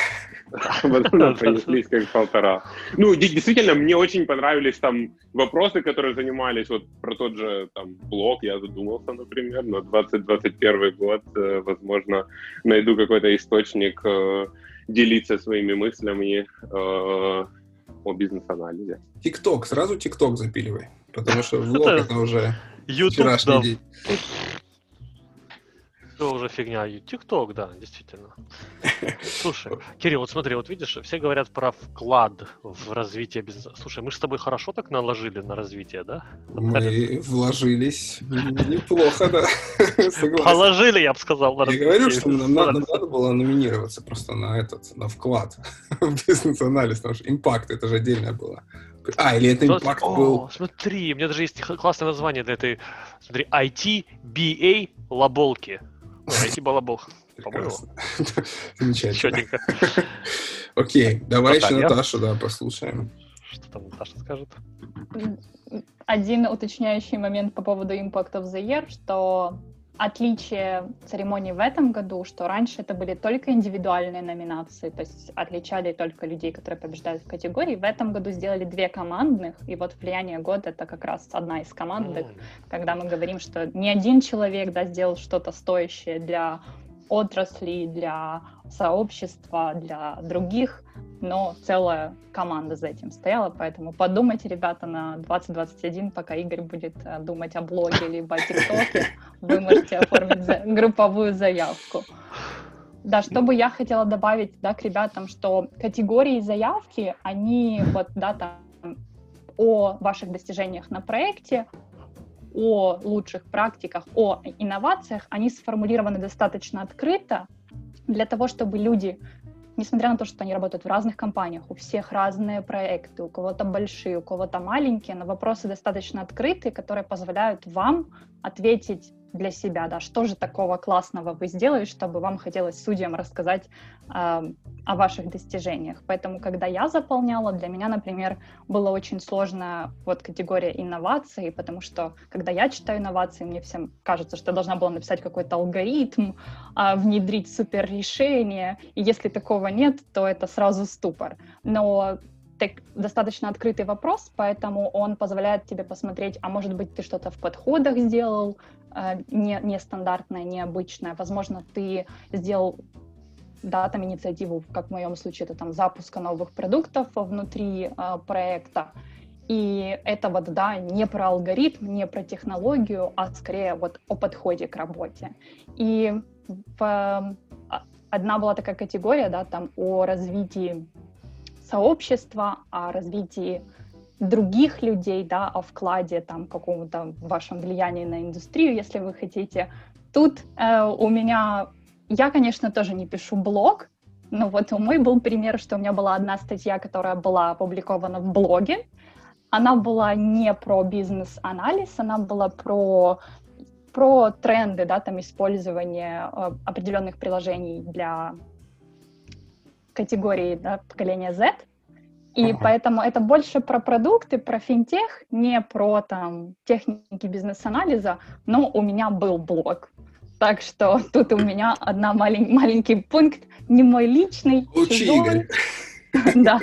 Возможно, принеслись как полтора. Ну, действительно, мне очень понравились там вопросы, которые занимались вот про тот же там блог. Я задумался, например, на 2021 год, э, возможно, найду какой-то источник э, делиться своими мыслями э, о бизнес-анализе.
ТикТок, сразу ТикТок запиливай, потому что влог это уже вчерашний день.
Все уже фигня. ТикТок, да, действительно. Слушай, Кирилл, вот смотри, вот видишь, все говорят про вклад в развитие бизнеса. Слушай, мы же с тобой хорошо так наложили на развитие, да?
Мы вложились неплохо, да.
Положили, я бы сказал,
на. Я говорю, что нам надо, надо было номинироваться просто на этот, на вклад в бизнес-анализ, потому что импакт, это же отдельное было. А, или это импакт был...
Смотри, у меня даже есть классное название для этой... Смотри, IT, BA, лаболки. Найти балабол.
Замечательно. Окей, давай еще Наташу, да, послушаем.
Что там Наташа скажет?
Один уточняющий момент по поводу Impact of the Year, что отличие церемонии в этом году, что раньше это были только индивидуальные номинации, то есть отличали только людей, которые побеждают в категории. В этом году сделали две командных, и вот влияние года это как раз одна из командных, mm. когда мы говорим, что не один человек да, сделал что-то стоящее для отрасли, для сообщества, для других, но целая команда за этим стояла, поэтому подумайте, ребята, на 2021, пока Игорь будет э, думать о блоге либо о ТикТоке, вы можете оформить за... групповую заявку. Да, что бы я хотела добавить, да, к ребятам, что категории заявки, они вот, да, там, о ваших достижениях на проекте, о лучших практиках, о инновациях, они сформулированы достаточно открыто для того, чтобы люди, несмотря на то, что они работают в разных компаниях, у всех разные проекты, у кого-то большие, у кого-то маленькие, но вопросы достаточно открытые, которые позволяют вам ответить для себя, да, что же такого классного вы сделали, чтобы вам хотелось судьям рассказать э, о ваших достижениях. Поэтому, когда я заполняла, для меня, например, было очень сложно вот категория инноваций, потому что, когда я читаю инновации, мне всем кажется, что я должна была написать какой-то алгоритм, э, внедрить супер решение, и если такого нет, то это сразу ступор. Но так, достаточно открытый вопрос, поэтому он позволяет тебе посмотреть, а может быть ты что-то в подходах сделал, не, нестандартное, необычное, возможно, ты сделал да, там инициативу, как в моем случае, это там запуска новых продуктов внутри э, проекта, и это вот, да, не про алгоритм, не про технологию, а скорее вот о подходе к работе. И в, а, одна была такая категория, да, там о развитии сообщества, о развитии других людей, да, о вкладе там какому-то вашем влиянии на индустрию, если вы хотите. Тут э, у меня, я, конечно, тоже не пишу блог, но вот у мой был пример, что у меня была одна статья, которая была опубликована в блоге. Она была не про бизнес-анализ, она была про про тренды, да, там использование э, определенных приложений для категории да, поколения Z. И поэтому это больше про продукты, про финтех, не про там техники бизнес-анализа, но у меня был блог. Так что тут у меня одна малень, маленький пункт, не мой личный,
Учи, чужой. Игорь.
Да,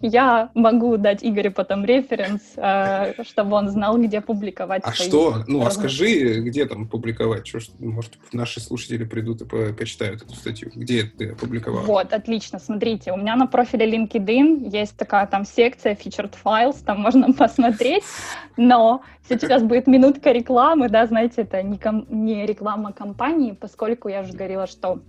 я могу дать Игорю потом референс, э, чтобы он знал, где публиковать.
А что? Ну, а скажи, где там публиковать? Что, может, наши слушатели придут и почитают эту статью. Где ты опубликовал?
Вот, отлично. Смотрите, у меня на профиле LinkedIn есть такая там секция Featured Files, там можно посмотреть, но сейчас будет минутка рекламы, да, знаете, это не, ком- не реклама компании, поскольку я уже говорила, что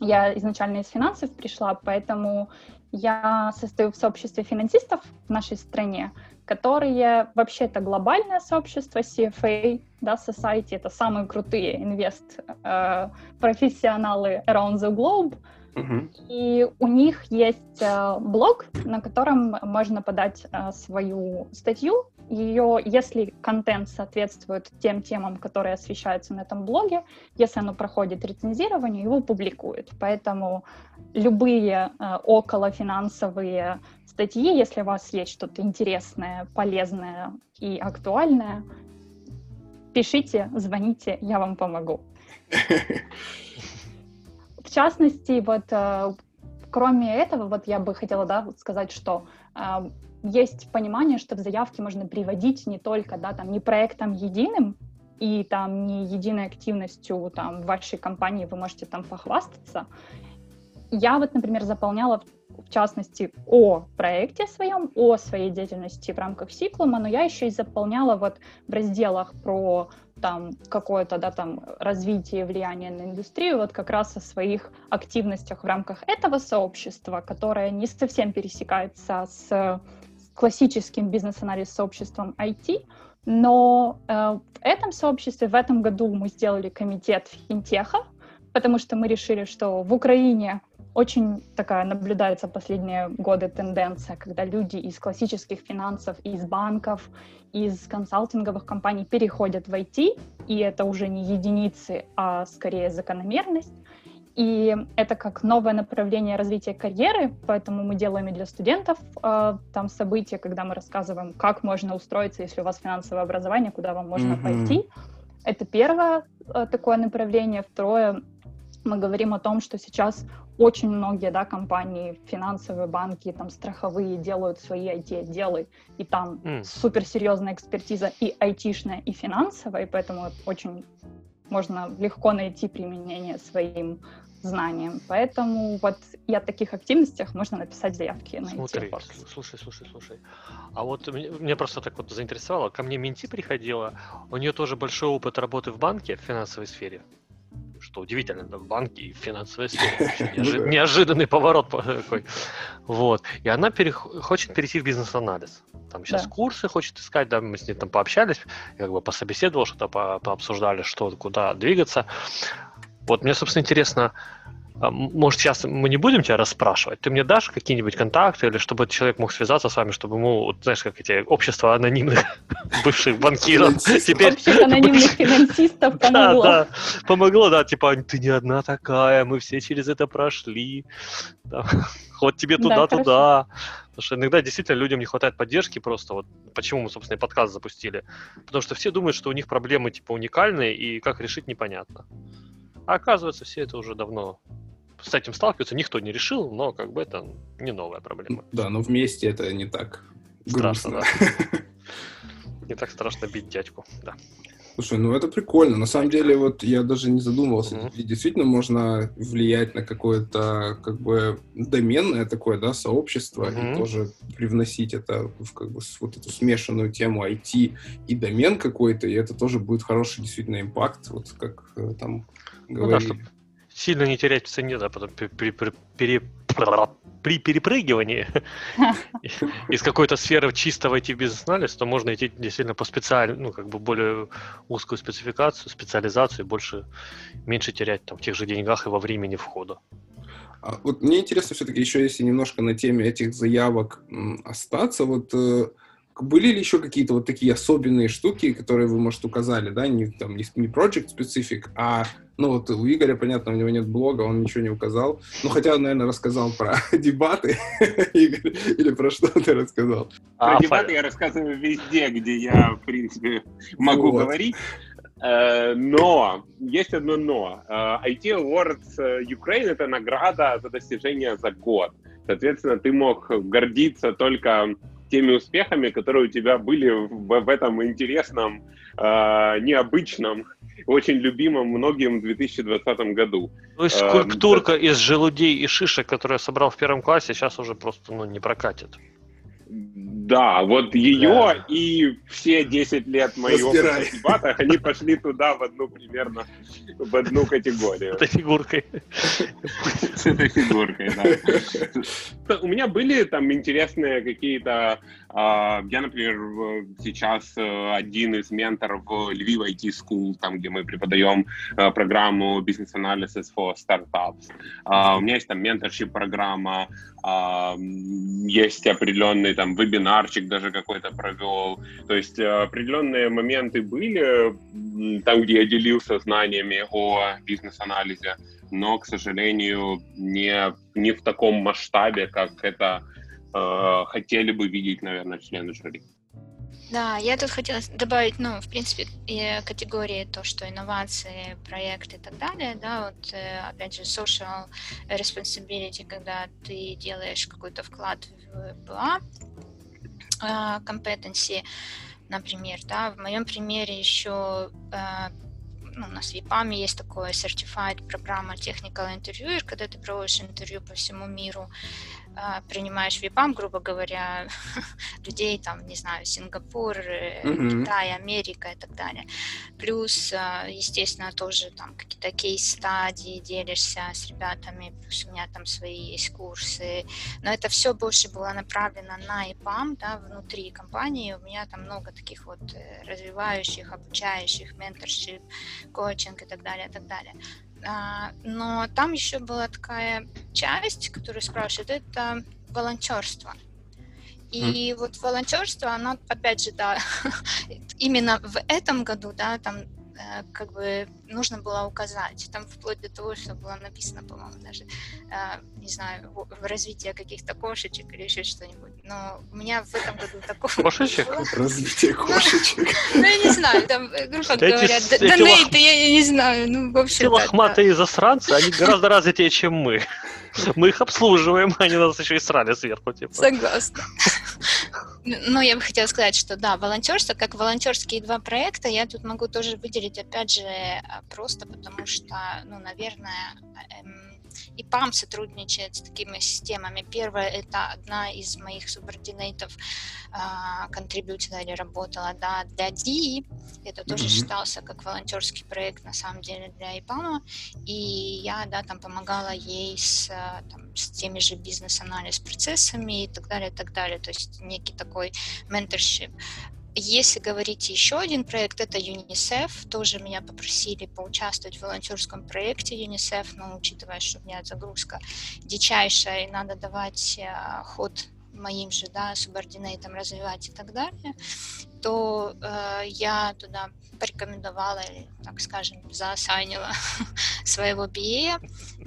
я изначально из финансов пришла, поэтому я состою в сообществе финансистов в нашей стране, которые вообще это глобальное сообщество CFA, да, Society, это самые крутые инвест э, around the globe, и у них есть э, блог, на котором можно подать э, свою статью. Ее, если контент соответствует тем темам, которые освещаются на этом блоге, если оно проходит рецензирование, его публикуют. Поэтому любые э, околофинансовые статьи, если у вас есть что-то интересное, полезное и актуальное, пишите, звоните, я вам помогу. Частности, вот э, кроме этого, вот я бы хотела да, сказать, что э, есть понимание, что в заявке можно приводить не только да, там, не проектом единым, и там не единой активностью там, вашей компании вы можете там похвастаться. Я вот, например, заполняла в частности о проекте своем, о своей деятельности в рамках Сиклума, но я еще и заполняла вот в разделах про там какое-то, да, там развитие влияния на индустрию, вот как раз о своих активностях в рамках этого сообщества, которое не совсем пересекается с классическим бизнес-анализ сообществом IT, но э, в этом сообществе в этом году мы сделали комитет финтеха, потому что мы решили, что в Украине очень такая наблюдается последние годы тенденция, когда люди из классических финансов, из банков, из консалтинговых компаний переходят в IT, и это уже не единицы, а скорее закономерность. И это как новое направление развития карьеры, поэтому мы делаем и для студентов э, там события, когда мы рассказываем, как можно устроиться, если у вас финансовое образование, куда вам можно mm-hmm. пойти. Это первое э, такое направление. Второе, мы говорим о том, что сейчас очень многие да, компании, финансовые банки, там, страховые делают свои IT-отделы, и там mm. суперсерьезная экспертиза и айтишная, и финансовая, и поэтому очень можно легко найти применение своим знаниям. Поэтому вот и о таких активностях можно написать заявки на
Смотри, слушай, слушай, слушай. А вот меня просто так вот заинтересовало. Ко мне Менти приходила, у нее тоже большой опыт работы в банке, в финансовой сфере что удивительно, в банке и в финансовой сфере. Ну неожиданный поворот такой. Вот. И она хочет перейти в бизнес-анализ. Там сейчас курсы хочет искать, да, мы с ней там пообщались, как бы пособеседовал, что-то пообсуждали, что, куда двигаться. Вот мне, собственно, интересно, может, сейчас мы не будем тебя расспрашивать, ты мне дашь какие-нибудь контакты, или чтобы человек мог связаться с вами, чтобы ему, вот, знаешь, как эти общества анонимных бывших банкиров
теперь... анонимных финансистов помогло.
Да, да, помогло, да, типа, ты не одна такая, мы все через это прошли, вот тебе туда-туда. Потому что иногда действительно людям не хватает поддержки просто. Вот почему мы, собственно, и подкаст запустили. Потому что все думают, что у них проблемы типа уникальные, и как решить непонятно. А оказывается, все это уже давно с этим сталкиваются, никто не решил, но как бы это не новая проблема.
Да, но вместе это не так страшно. Да.
Не так страшно бить дядьку, да.
Слушай, ну это прикольно. На самом деле, вот я даже не задумывался. Mm-hmm. Действительно можно влиять на какое-то как бы доменное такое, да, сообщество mm-hmm. и тоже привносить это в как бы вот эту смешанную тему IT и домен какой-то, и это тоже будет хороший действительно импакт, вот как э, там говорили. Ну, да,
сильно не терять в цене, да, потом при, при, пере, при перепрыгивании из какой-то сферы чисто войти в бизнес-анализ, то можно идти действительно по специальному, ну, как бы более узкую спецификацию, специализацию, больше, меньше терять там в тех же деньгах и во времени входа.
А вот мне интересно все-таки еще, если немножко на теме этих заявок остаться, вот э, были ли еще какие-то вот такие особенные штуки, которые вы, может, указали, да, не, там, не, не project specific, а, ну, вот у Игоря, понятно, у него нет блога, он ничего не указал, ну, хотя, наверное, рассказал про дебаты, Игорь, или про что ты рассказал?
Про а, дебаты я рассказываю везде, где я, в принципе, могу говорить. Э, но, есть одно но. IT э, Awards Ukraine — это награда за достижение за год. Соответственно, ты мог гордиться только теми успехами, которые у тебя были в, в этом интересном, э, необычном, очень любимом многим 2020 году.
То есть скульптурка э, из желудей и шишек, которую я собрал в первом классе, сейчас уже просто ну, не прокатит.
Да, вот ее да. и все 10 лет в дебатах, они пошли туда в одну примерно, в одну категорию.
С этой фигуркой.
С этой фигуркой, да. У меня были там интересные какие-то... А, я, например, сейчас э, один из менторов в Lviv IT School, там, где мы преподаем э, программу Business Analysis for Startups. А, у меня есть там менторшип программа, а, есть определенный там вебинарчик даже какой-то провел. То есть э, определенные моменты были там, где я делился знаниями о бизнес-анализе, но, к сожалению, не, не в таком масштабе, как это э, хотели бы видеть, наверное, члены жюри.
Да, я тут хотела добавить, ну, в принципе, категории то, что инновации, проекты и так далее, да, вот, э, опять же, social responsibility, когда ты делаешь какой-то вклад в БА, competency, например, да, в моем примере еще э, ну, у нас в EPAM есть такое Certified программа Technical Interviewer, когда ты проводишь интервью по всему миру, а, принимаешь ВИПАМ, грубо говоря, людей там, не знаю, Сингапур, mm-hmm. Китай, Америка и так далее. Плюс, а, естественно, тоже там какие-то кейс-стадии делишься с ребятами, плюс у меня там свои есть курсы. Но это все больше было направлено на ИПАМ, да, внутри компании. У меня там много таких вот э, развивающих, обучающих, менторшип, коучинг и так далее, и так далее. А, но там еще была такая часть, которая спрашивает, это волонтерство. И mm. вот волонтерство, оно, опять же, да, именно в этом году, да, там как бы нужно было указать. Там вплоть до того, что было написано, по-моему, даже, э, не знаю, в развитии каких-то кошечек или еще что-нибудь. Но у меня в этом году такого
Кошечек?
Развитие кошечек.
Ну, я не знаю, там, э, грубо говоря, донейты, я не знаю, ну, в общем
Эти лохматые засранцы, они гораздо развитее, чем мы. Мы их обслуживаем, они нас еще и срали сверху. Типа.
Согласна. Ну, я бы хотела сказать, что да, волонтерство, как волонтерские два проекта, я тут могу тоже выделить, опять же, просто потому что, ну, наверное, эм, и ПАМ сотрудничает с такими системами. Первое, это одна из моих субординатов а, контрибьютила или работала да, для DI. Это тоже mm-hmm. считался как волонтерский проект на самом деле для ИПАМа. И я да, там помогала ей с, там, с теми же бизнес-анализ процессами и так далее, и так далее. То есть некий такой менторшип. Если говорить еще один проект, это ЮНИСЕФ. Тоже меня попросили поучаствовать в волонтерском проекте ЮНИСЕФ, но учитывая, что у меня загрузка дичайшая, и надо давать э, ход моим же да, субординейтам развивать и так далее, то э, я туда порекомендовала, или, так скажем, заосанила своего BA,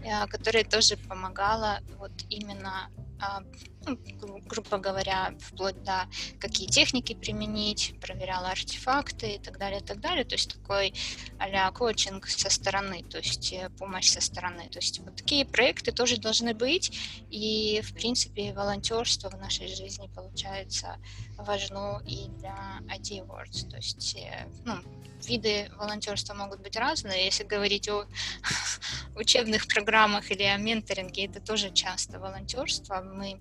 э, которая тоже помогала вот именно а, ну, грубо говоря, вплоть до какие техники применить, проверяла артефакты и так далее, и так далее. То есть такой а коучинг со стороны, то есть э, помощь со стороны. То есть вот такие проекты тоже должны быть, и, в принципе, волонтерство в нашей жизни получается важно и для IT Awards. То есть, э, ну, виды волонтерства могут быть разные. Если говорить о учебных программах или о менторинге, это тоже часто волонтерство. Мы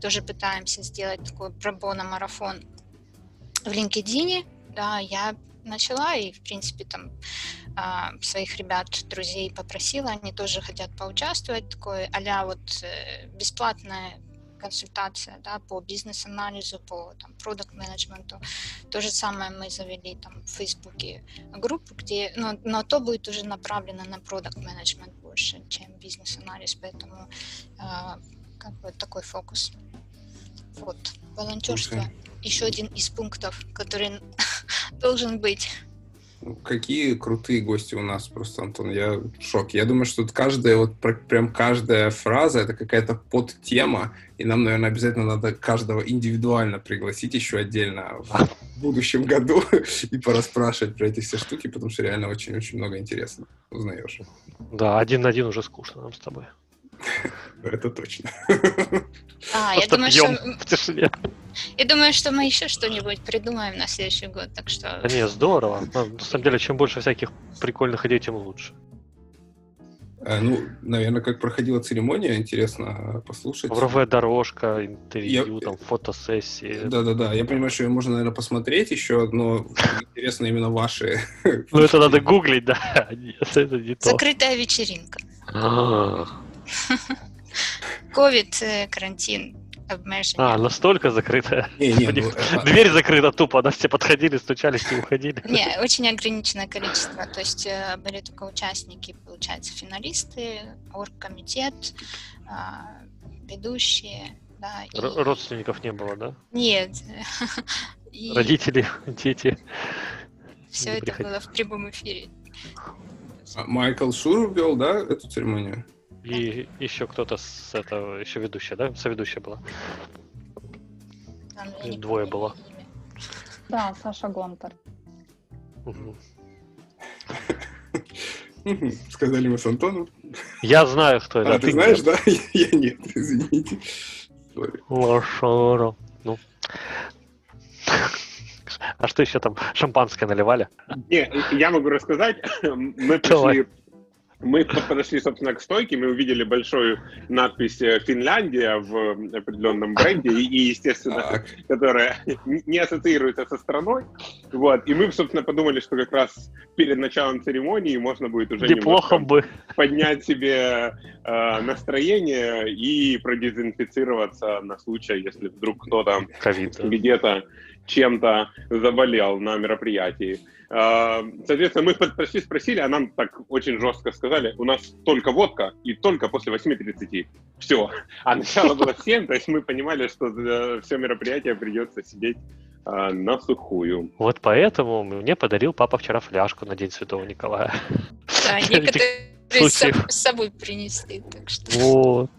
тоже пытаемся сделать такой пробона-марафон в LinkedIn. Да, я начала и, в принципе, там а, своих ребят, друзей попросила, они тоже хотят поучаствовать, такое а вот э, бесплатное консультация да, по бизнес-анализу, по там, продукт-менеджменту. То же самое мы завели там, в Фейсбуке группу, где, но, но то будет уже направлено на продукт-менеджмент больше, чем бизнес-анализ, поэтому э, как бы такой фокус. Вот, волонтерство okay. еще один из пунктов, который должен быть.
Какие крутые гости у нас просто, Антон, я в шоке. Я думаю, что тут каждая, вот прям каждая фраза — это какая-то подтема, и нам, наверное, обязательно надо каждого индивидуально пригласить еще отдельно в будущем году и пораспрашивать про эти все штуки, потому что реально очень-очень много интересно узнаешь.
Да, один на один уже скучно нам с тобой.
Это точно.
А, я думаю, что...
в тишине.
Я думаю, что мы еще что-нибудь придумаем на следующий год, так что...
Да не, здорово. Ну, На самом деле, чем больше всяких прикольных идей, тем лучше.
А, Ну, наверное, как проходила церемония, интересно послушать.
Ковровая дорожка, интервью,
Я-
там, фотосессии.
Да-да-да, я понимаю, что ее можно, наверное, посмотреть еще, но интересно именно ваши.
Ну, это надо гуглить, да. Нет, это не то.
Закрытая вечеринка.
А,
Ковид, э, карантин, обмеження.
А, настолько.
Не, не,
них
ну, э,
Дверь закрыта тупо, да, все подходили, стучались и уходили.
Не, очень ограниченное количество. То есть э, были только участники, получается, финалисты, оргкомитет, а, ведущие, да. и-
Р- Родственников не было, да?
Нет. И
Родители, дети.
все
не
это
приходили.
было в прямом эфире.
а Майкл Шур вел, да, эту церемонию?
И еще кто-то с этого, еще ведущая, да? Соведущая была.
Там не
Двое было.
имя.
Да, Саша Гонтар.
Сказали мы с Антоном.
Я знаю, кто это.
А, ты знаешь, да? Я нет, извините.
Лошоро. Ну. А что еще там? Шампанское наливали?
Не, я могу рассказать. Мы
Давай.
пришли, мы подошли, собственно, к стойке, мы увидели большую надпись э, «Финляндия» в определенном бренде, и, естественно,
Так,
которая не ассоциируется со страной. Вот. И мы, собственно, подумали, что как раз перед началом церемонии можно будет уже
Неплохо бы.
поднять себе э, настроение и продезинфицироваться на случай, если вдруг кто-то где-то чем-то заболел на мероприятии. Э, Соответственно, мы подошли, спросили, а нам так очень жестко сказали, у нас только водка и только после 8.30. Все. А начало было в 7, то есть мы понимали, что все мероприятие придется сидеть э, на сухую.
Вот поэтому мне подарил папа вчера фляжку на День Святого Николая.
Да, некоторые с собой принесли, так что...
Вот.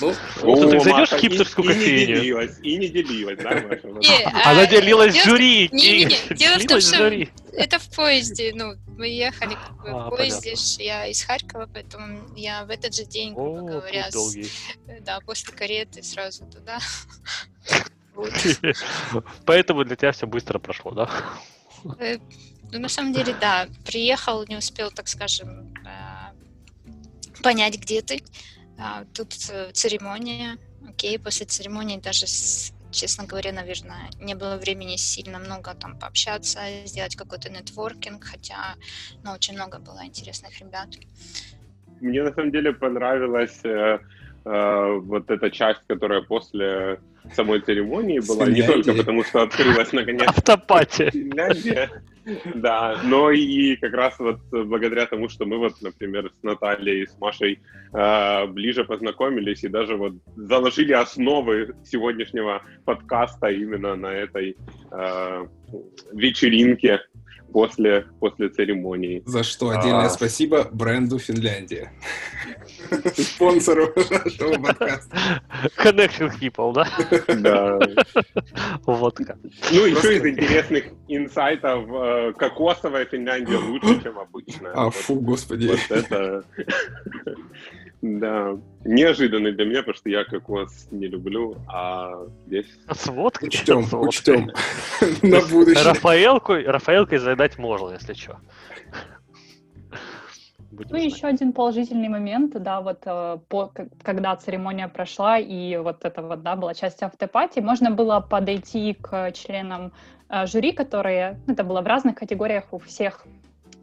Ну,
Ну, ты зайдешь в хипстерскую
и, не
кофейню?
делилась, и не делилась, да,
а,
Она делилась жюри.
Не-не-не, дело в том, что
жюри.
Это в поезде, ну, мы ехали
А,
в поезде, я из Харькова, поэтому я в этот же день, грубо говоря,
долгий.
да, после кареты сразу туда.
Поэтому для тебя все быстро прошло, да?
Э, Ну, на самом деле, да, приехал, не успел, так скажем, э, понять, где ты. А, Тут э, церемония, окей, после церемонии даже, с- честно говоря, наверное, не было времени сильно много там пообщаться, сделать какой-то нетворкинг, хотя, ну, очень много было интересных ребят.
Мне на самом деле понравилась э, э, вот эта часть, которая после самой церемонии была, не
Финляндии.
только потому, что открылась наконец
Автопатия.
Финляндия, да, но и как раз вот благодаря тому, что мы вот, например, с Натальей и с Машей э, ближе познакомились и даже вот заложили основы сегодняшнего подкаста именно на этой э, вечеринке после, после церемонии.
за что отдельное
А.
спасибо бренду Финляндия. Спонсору нашего подкаста.
Connecting people, да?
Да.
Водка.
Ну, еще из интересных инсайтов, э, кокосовая Финляндия лучше, чем обычная.
А,
Вот-
фу, господи.
Вот это, да, неожиданный для меня, потому что я кокос не люблю, а здесь...
С водкой?
Учтем,
С водкой.
учтем. На будущее.
Рафаэлку, Рафаэлкой заедать можно, если что.
Ну, еще один положительный момент, да, вот э, по, когда церемония прошла, и вот это вот, да, была часть автопати, можно было подойти к членам э, жюри, которые, ну, это было в разных категориях у всех.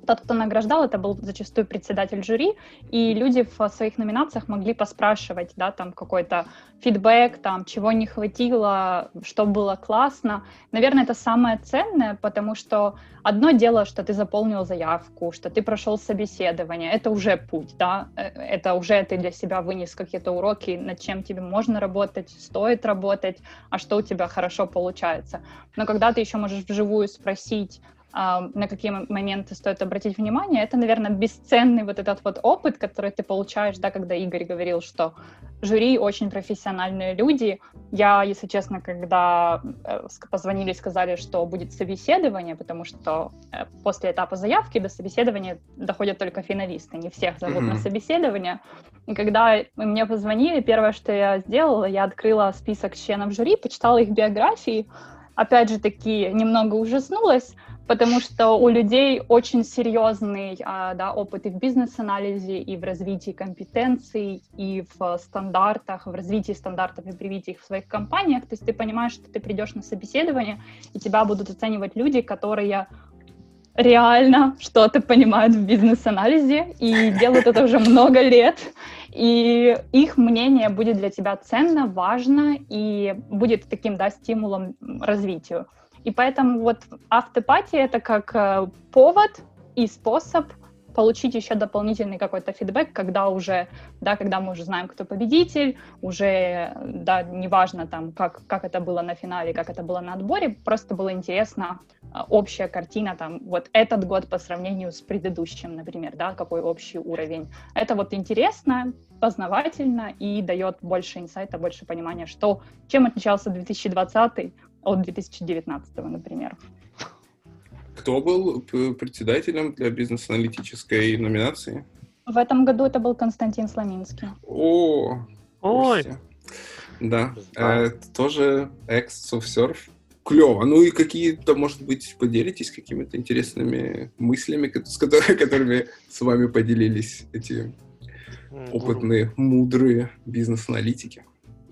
Тот, кто награждал, это был зачастую председатель жюри, и люди в своих номинациях могли поспрашивать, да, там какой-то фидбэк, там, чего не хватило, что было классно. Наверное, это самое ценное, потому что одно дело, что ты заполнил заявку, что ты прошел собеседование, это уже путь, да, э, это уже ты для себя вынес какие-то уроки, над чем тебе можно работать, стоит работать, а что у тебя хорошо получается. Но когда ты еще можешь вживую спросить, на какие моменты стоит обратить внимание, это, наверное, бесценный вот этот вот опыт, который ты получаешь, да, когда Игорь говорил, что жюри очень профессиональные люди. Я, если честно, когда э, позвонили и сказали, что будет собеседование, потому что э, после этапа заявки до собеседования доходят только финалисты, не всех зовут mm-hmm. на собеседование. И когда мне позвонили, первое, что я сделала, я открыла список членов жюри, почитала их биографии, опять же таки немного ужаснулась, потому что у людей очень серьезный а, да, опыт и в бизнес-анализе, и в развитии компетенций, и в стандартах, в развитии стандартов и привитии их в своих компаниях. То есть ты понимаешь, что ты придешь на собеседование, и тебя будут оценивать люди, которые реально что-то понимают в бизнес-анализе и делают это уже много лет. И их мнение будет для тебя ценно, важно и будет таким да, стимулом развитию. И поэтому вот автопатия — это как э, повод и способ получить еще дополнительный какой-то фидбэк, когда уже, да, когда мы уже знаем, кто победитель, уже, да, неважно там, как, как это было на финале, как это было на отборе, просто было интересно э, общая картина, там, вот этот год по сравнению с предыдущим, например, да, какой общий уровень. Это вот интересно, познавательно и дает больше инсайта, больше понимания, что, чем отличался 2020 от 2019, например.
Кто был председателем для бизнес-аналитической номинации?
В этом году это был Константин Сломинский.
О,
Ой!
Да, э, тоже ex-surf. Клево. Ну и какие-то, может быть, поделитесь какими-то интересными мыслями, с которыми, которыми с вами поделились эти опытные, мудрые бизнес-аналитики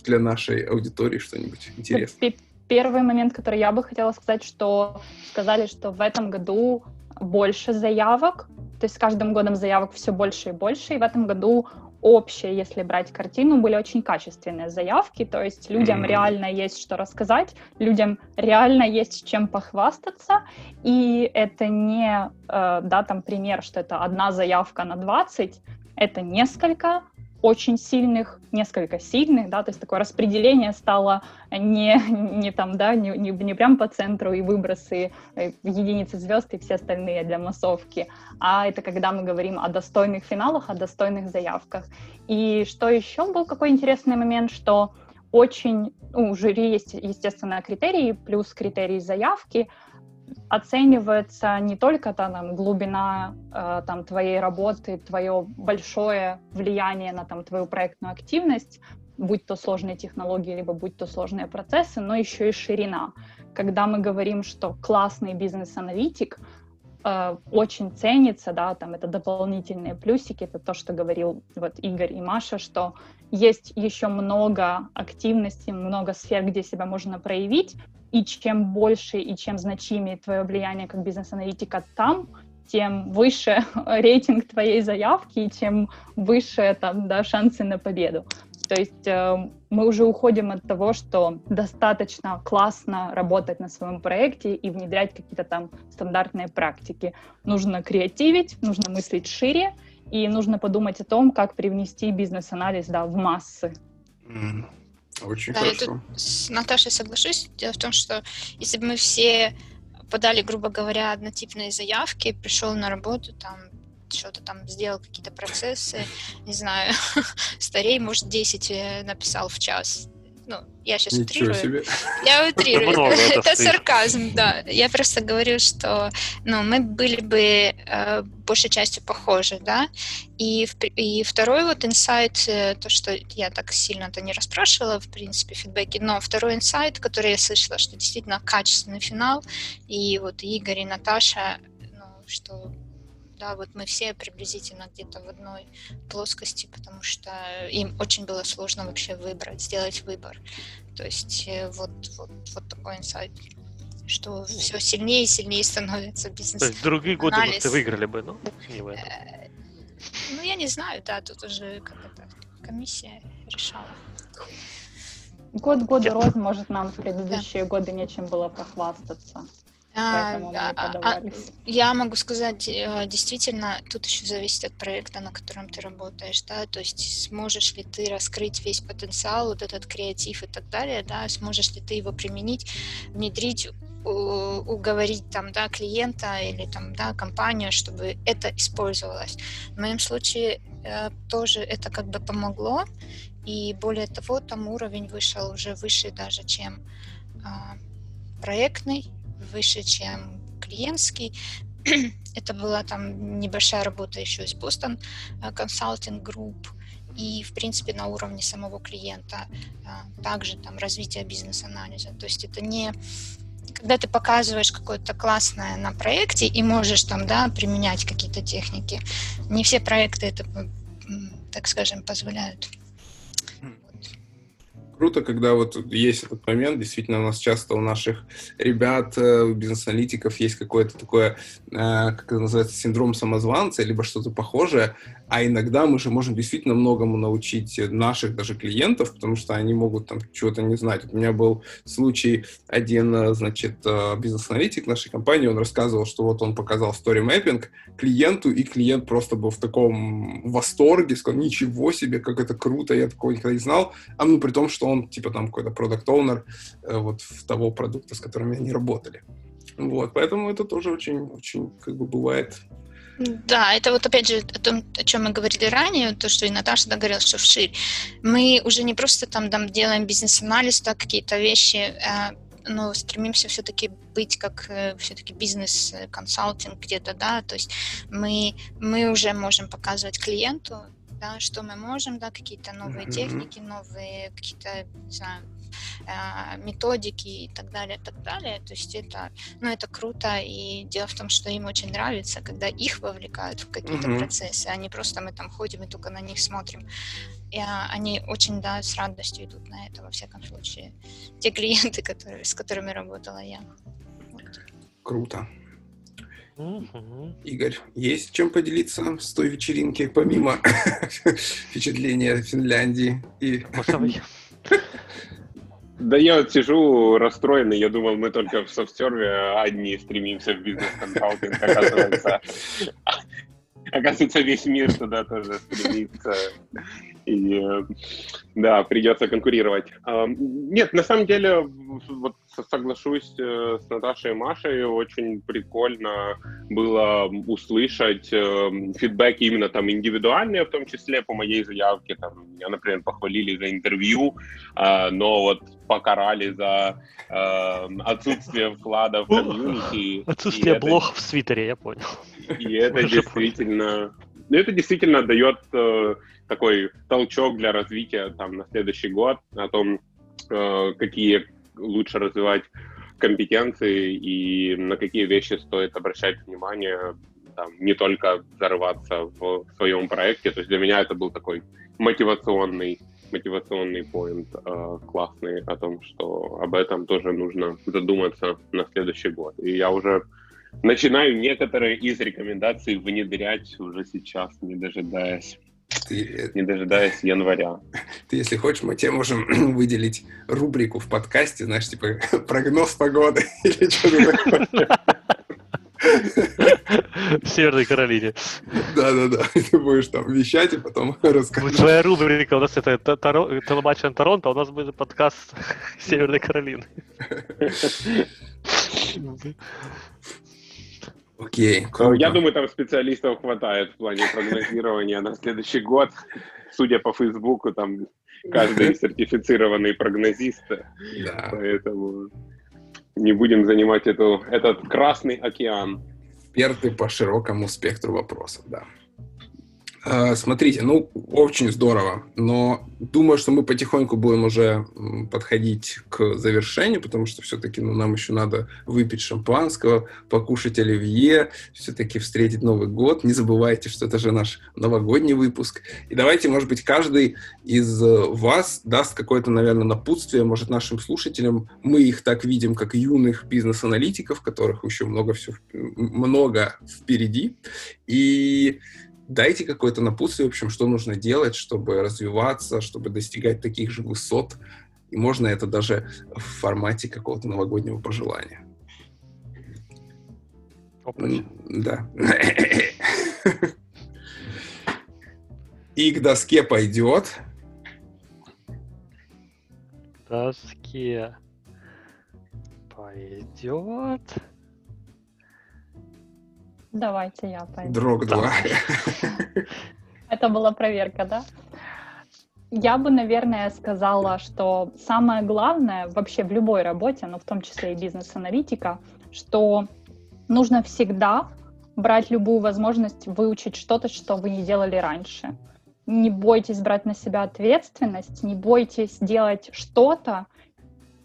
для нашей аудитории что-нибудь интересное?
Первый момент, который я бы хотела сказать, что сказали, что в этом году больше заявок, то есть с каждым годом заявок все больше и больше, и в этом году общие, если брать картину, были очень качественные заявки, то есть людям mm-hmm. реально есть что рассказать, людям реально есть чем похвастаться, и это не, э, да, там пример, что это одна заявка на 20, это несколько очень сильных, несколько сильных, да, то есть такое распределение стало не, не там, да, не, не, не прям по центру и выбросы э, единицы звезд и все остальные для массовки, а это когда мы говорим о достойных финалах, о достойных заявках. И что еще был какой интересный момент, что очень, ну, у жюри есть, естественно, критерии, плюс критерии заявки, оценивается не только там, глубина э, там, твоей работы, твое большое влияние на там, твою проектную активность, будь то сложные технологии, либо будь то сложные процессы, но еще и ширина. Когда мы говорим, что классный бизнес-аналитик э, очень ценится, да, там это дополнительные плюсики, это то, что говорил вот Игорь и Маша, что есть еще много активностей, много сфер, где себя можно проявить, и чем больше и чем значимее твое влияние как бизнес-аналитика там, тем выше рейтинг твоей заявки и тем выше там, да, шансы на победу. То есть э, мы уже уходим от того, что достаточно классно работать на своем проекте и внедрять какие-то там стандартные практики. Нужно креативить, нужно мыслить шире, и нужно подумать о том, как привнести бизнес-анализ да, в массы.
Очень да, хорошо. Я
тут с Наташей соглашусь. Дело в том, что если бы мы все подали, грубо говоря, однотипные заявки, пришел на работу, там что-то там сделал, какие-то процессы, не знаю, старей, может, 10 э, написал в час ну, я сейчас
Ничего
утрирую.
Себе.
Я утрирую. это, сарказм, да. Я просто говорю, что ну, мы были бы э, большей частью похожи, да. И, и второй вот инсайт, э, то, что я так сильно-то не расспрашивала, в принципе, фидбэки, но второй инсайт, который я слышала, что действительно качественный финал, и вот Игорь и Наташа, ну, что да, вот мы все приблизительно где-то в одной плоскости, потому что им очень было сложно вообще выбрать, сделать выбор. То есть э, вот, вот, вот такой инсайт, что все сильнее и сильнее становится бизнес.
То есть другие годы вы выиграли бы, но не в этом.
Э, ну, я не знаю, да, тут уже как это, комиссия решала.
Год года роз, может, нам в предыдущие да. годы нечем было похвастаться. А,
а, а, я могу сказать, э, действительно, тут еще зависит от проекта, на котором ты работаешь, да, то есть сможешь ли ты раскрыть весь потенциал, вот этот креатив и так далее, да, сможешь ли ты его применить, внедрить уговорить там, да, клиента или там, да, компанию, чтобы это использовалось. В моем случае э, тоже это как бы помогло, и более того, там уровень вышел уже выше даже, чем э, проектный, выше, чем клиентский. это была там небольшая работа еще из Boston Consulting Group, и, в принципе, на уровне самого клиента а, также там развитие бизнес-анализа. То есть это не когда ты показываешь какое-то классное на проекте и можешь там, да, применять какие-то техники. Не все проекты это, так скажем, позволяют
круто, когда вот есть этот момент. Действительно, у нас часто у наших ребят, э, у бизнес-аналитиков есть какое-то такое, э, как это называется, синдром самозванца, либо что-то похожее. А иногда мы же можем действительно многому научить наших даже клиентов, потому что они могут там чего-то не знать. Вот у меня был случай, один, э, значит, бизнес-аналитик нашей компании, он рассказывал, что вот он показал mapping клиенту, и клиент просто был в таком восторге, сказал, ничего себе, как это круто, я такого никогда не знал. А ну, при том, что он типа там какой-то продукт оунер э, вот того продукта, с которыми они работали. Вот, поэтому это тоже очень, очень как бы бывает
да, это вот опять же о том, о чем мы говорили ранее, то, что и Наташа договорила, что вширь. Мы уже не просто там, там делаем бизнес-анализ, так какие-то вещи, а, но стремимся все-таки быть как э, все-таки бизнес-консалтинг где-то, да, то есть мы, мы уже можем показывать клиенту, да, что мы можем, да, какие-то новые mm-hmm. техники, новые какие-то, не знаю, методики и так далее, так далее. То есть это, ну, это круто, и дело в том, что им очень нравится, когда их вовлекают в какие-то mm-hmm. процессы, а не просто мы там ходим и только на них смотрим. И а, они очень, да, с радостью идут на это, во всяком случае. Те клиенты, которые, с которыми работала я.
Вот. Круто. Игорь, есть чем поделиться с той вечеринки, помимо впечатления Финляндии и...
Да я вот сижу расстроенный, я думал, мы только в софтсерве одни стремимся в бизнес-консалтинг, оказывается. Оказывается, весь мир туда тоже стремится. И да, придется конкурировать. Нет, на самом деле, вот соглашусь э, с Наташей и Машей, очень прикольно было услышать э, фидбэки именно там индивидуальные, в том числе по моей заявке. Там, меня, например, похвалили за интервью, а, но вот покарали за э, отсутствие вклада в комьюнити.
Отсутствие блог в Свитере, я понял.
И это действительно... Это действительно дает такой толчок для развития там на следующий год о том, э, какие лучше развивать компетенции и на какие вещи стоит обращать внимание, там, не только взорваться в своем проекте. То есть для меня это был такой мотивационный мотивационный поинт э, классный о том, что об этом тоже нужно задуматься на следующий год. И я уже начинаю некоторые из рекомендаций внедрять уже сейчас, не дожидаясь ты, не дожидаясь января.
Ты, если хочешь, мы тебе можем выделить рубрику в подкасте, знаешь, типа прогноз погоды или что-то такое.
В Северной Каролине.
Да-да-да. Ты будешь там вещать и потом рассказывать.
Твоя рубрика у нас это телематч Торонто, а у нас будет подкаст Северной Каролины.
Окей.
Круто. Я думаю, там специалистов хватает в плане прогнозирования на следующий год. Судя по Фейсбуку, там каждый сертифицированный прогнозист. Да. Поэтому не будем занимать эту, этот красный океан.
Эксперты по широкому спектру вопросов, да. А, смотрите, ну, очень здорово, но думаю, что мы потихоньку будем уже подходить к завершению, потому что все-таки ну, нам еще надо выпить шампанского, покушать оливье, все-таки встретить Новый год. Не забывайте, что это же наш новогодний выпуск. И давайте, может быть, каждый из вас даст какое-то, наверное, напутствие, может, нашим слушателям. Мы их так видим, как юных бизнес-аналитиков, которых еще много, все, много впереди. И дайте какое-то напутствие, в общем, что нужно делать, чтобы развиваться, чтобы достигать таких же высот. И можно это даже в формате какого-то новогоднего пожелания. Опача. Да. И к доске пойдет.
Доске пойдет.
Давайте я пойду.
Дрог 2.
Это была проверка, да? Я бы, наверное, сказала, что самое главное вообще в любой работе, но в том числе и бизнес-аналитика, что нужно всегда брать любую возможность выучить что-то, что вы не делали раньше. Не бойтесь брать на себя ответственность, не бойтесь делать что-то,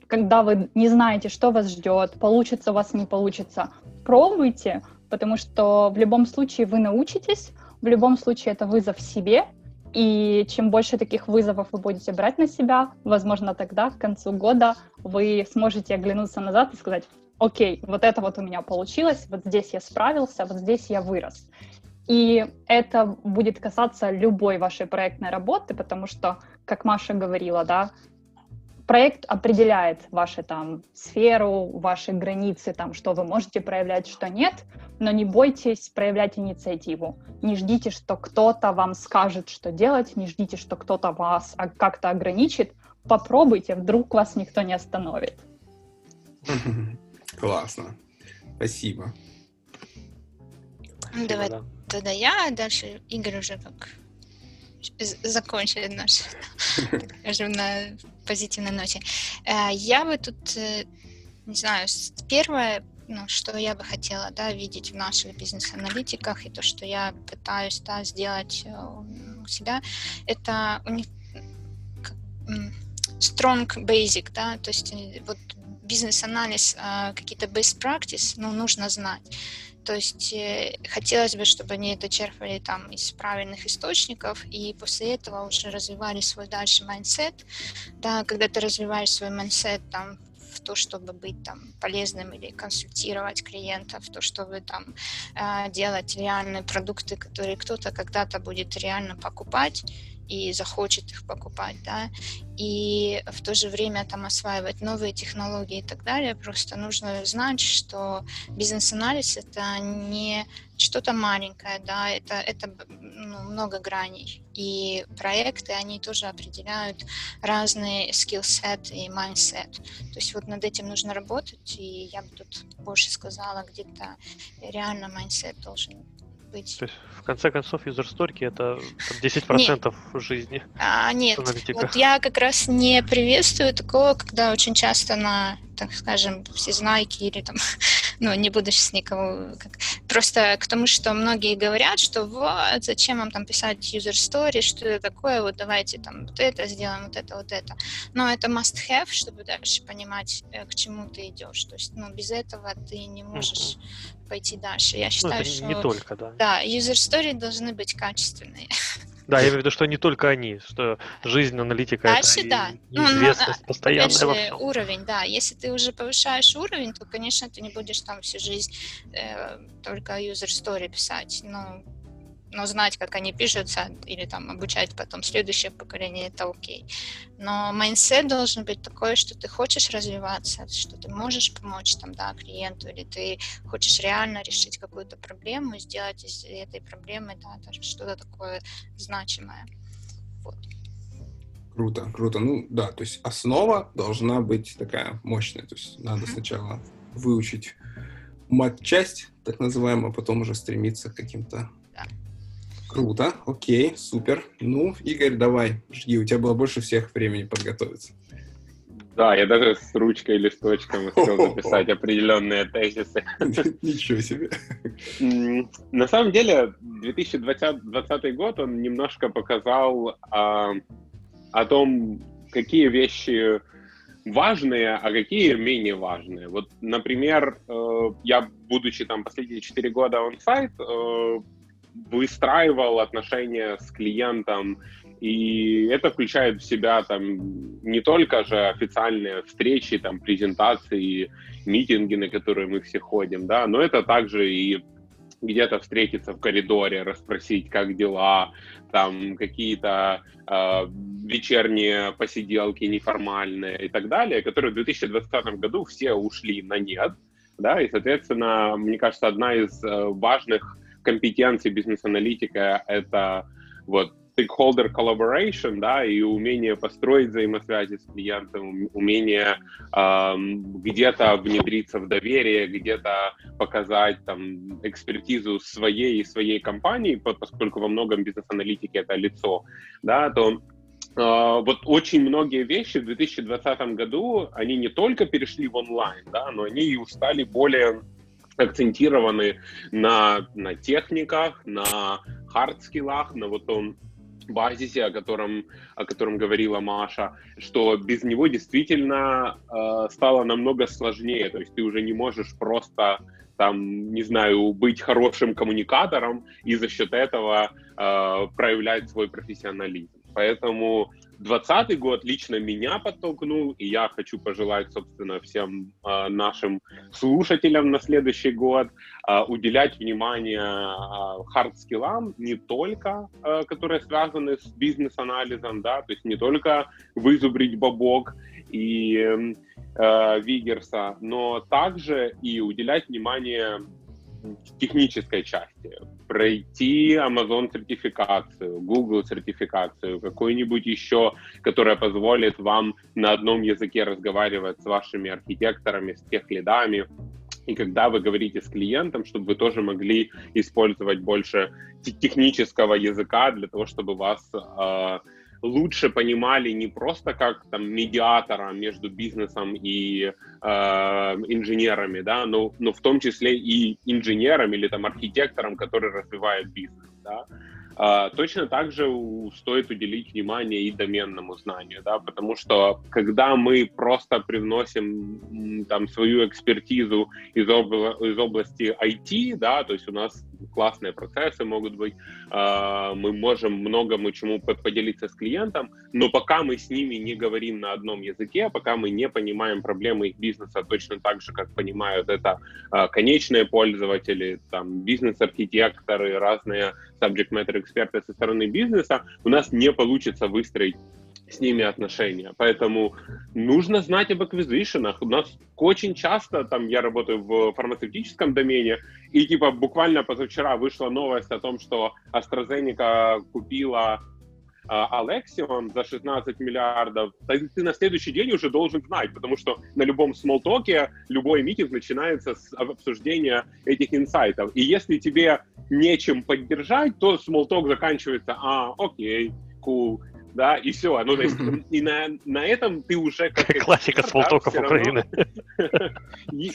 когда вы не знаете, что вас ждет, получится у вас, не получится. Пробуйте, потому что в любом случае вы научитесь, в любом случае это вызов себе, и чем больше таких вызовов вы будете брать на себя, возможно, тогда к концу года вы сможете оглянуться назад и сказать, окей, вот это вот у меня получилось, вот здесь я справился, вот здесь я вырос. И это будет касаться любой вашей проектной работы, потому что, как Маша говорила, да, проект определяет вашу там сферу, ваши границы, там, что вы можете проявлять, что нет, но не бойтесь проявлять инициативу. Не ждите, что кто-то вам скажет, что делать, не ждите, что кто-то вас как-то ограничит. Попробуйте, вдруг вас никто не остановит.
Классно. Спасибо.
Давай тогда я, а дальше Игорь уже как закончили наш, скажем, на позитивной ноте. Э, я бы тут, э, не знаю, первое, ну, что я бы хотела, да, видеть в наших бизнес-аналитиках, и то, что я пытаюсь, да, сделать э, у себя, это у них strong basic, да, то есть вот бизнес-анализ, какие-то best practice, ну, нужно знать. То есть э, хотелось бы, чтобы они это черпали там из правильных источников, и после этого уже развивали свой дальше mindset. Да, когда ты развиваешь свой mindset там в то, чтобы быть там полезным или консультировать клиентов, в то, чтобы там э, делать реальные продукты, которые кто-то когда-то будет реально покупать, и захочет их покупать, да, и в то же время там осваивать новые технологии и так далее. Просто нужно знать, что бизнес-анализ это не что-то маленькое, да, это, это ну, много граней. И проекты, они тоже определяют разные skillset и mindset. То есть вот над этим нужно работать, и я бы тут больше сказала, где-то реально mindset должен быть.
То есть, в конце концов, user story это 10% нет. жизни.
А, нет, вот я как раз не приветствую такого, когда очень часто на, так скажем, всезнайки или там, ну, не буду сейчас никого... Как, просто к тому, что многие говорят, что вот, зачем вам там писать user story, что это такое, вот давайте там вот это сделаем, вот это, вот это. Но это must-have, чтобы дальше понимать, э, к чему ты идешь. То есть, ну, без этого ты не можешь mm-hmm пойти дальше. Я ну, считаю, ну, что...
Не только, да.
Да, user story должны быть качественные.
Да, я имею в виду, что не только они, что жизнь аналитика
Дальше,
это
да.
неизвестность ну, постоянная
опять же, во всем. уровень, да. Если ты уже повышаешь уровень, то, конечно, ты не будешь там всю жизнь э, только user story писать. Но но знать, как они пишутся, или там обучать потом следующее поколение, это окей. Но mindset должен быть такой, что ты хочешь развиваться, что ты можешь помочь там, да, клиенту, или ты хочешь реально решить какую-то проблему, сделать из этой проблемы, да, что-то такое значимое. Вот.
Круто, круто. Ну да, то есть основа должна быть такая мощная. То есть надо mm-hmm. сначала выучить мат-часть, так называемую, а потом уже стремиться к каким-то Круто, окей, супер. Ну, Игорь, давай, жги, у тебя было больше всех времени подготовиться.
Да, я даже с ручкой и листочком успел записать определенные тезисы.
Ничего себе.
На самом деле, 2020 год, он немножко показал а, о том, какие вещи важные, а какие менее важные. Вот, например, э, я, будучи там последние 4 года он-сайт, выстраивал отношения с клиентом, и это включает в себя там не только же официальные встречи, там презентации, митинги, на которые мы все ходим, да, но это также и где-то встретиться в коридоре, расспросить, как дела, там какие-то э, вечерние посиделки неформальные и так далее, которые в 2020 году все ушли на нет, да, и, соответственно, мне кажется, одна из э, важных компетенции бизнес-аналитика — это вот stakeholder collaboration, да, и умение построить взаимосвязи с клиентом, умение э, где-то внедриться в доверие, где-то показать там экспертизу своей и своей компании, поскольку во многом бизнес-аналитики это лицо, да, то Uh, вот очень многие вещи в 2020 году, они не только перешли в онлайн, да, но они и стали более акцентированы на, на техниках, на хард-скиллах, на вот том базисе, о котором, о котором говорила Маша, что без него действительно э, стало намного сложнее. То есть ты уже не можешь просто там, не знаю, быть хорошим коммуникатором и за счет этого э, проявлять свой профессионализм. Поэтому 2020 год лично меня подтолкнул, и я хочу пожелать, собственно, всем э, нашим слушателям на следующий год э, уделять внимание э, хард-скиллам, не только, э, которые связаны с бизнес-анализом, да, то есть не только вызубрить бабок и э, Вигерса, но также и уделять внимание технической части, пройти Amazon сертификацию, Google сертификацию, какую-нибудь еще, которая позволит вам на одном языке разговаривать с вашими архитекторами, с тех лидами, и когда вы говорите с клиентом, чтобы вы тоже могли использовать больше технического языка для того, чтобы вас э, лучше понимали не просто как там медиатора между бизнесом и инженерами, да, но, но в том числе и инженером или там архитектором, который развивает бизнес, да. А, точно так же стоит уделить внимание и доменному знанию, да, потому что когда мы просто привносим там свою экспертизу из, обла- из области IT, да, то есть у нас классные процессы могут быть, а, мы можем многому чему поделиться с клиентом, но пока мы с ними не говорим на одном языке, пока мы не понимаем проблемы их бизнеса точно так же, как понимают это а, конечные пользователи, там бизнес-архитекторы, разные subject matter эксперты со стороны бизнеса, у нас не получится выстроить с ними отношения. Поэтому нужно знать об аквизишенах. У нас очень часто, там я работаю в фармацевтическом домене, и типа буквально позавчера вышла новость о том, что AstraZeneca купила Алексион за 16 миллиардов, ты на следующий день уже должен знать, потому что на любом смолтоке любой митинг начинается с обсуждения этих инсайтов. И если тебе нечем поддержать, то смолток заканчивается, а, окей, cool, да, и все. Ну, то есть, и на, на этом ты уже как...
Классика смолтоков да, Украины.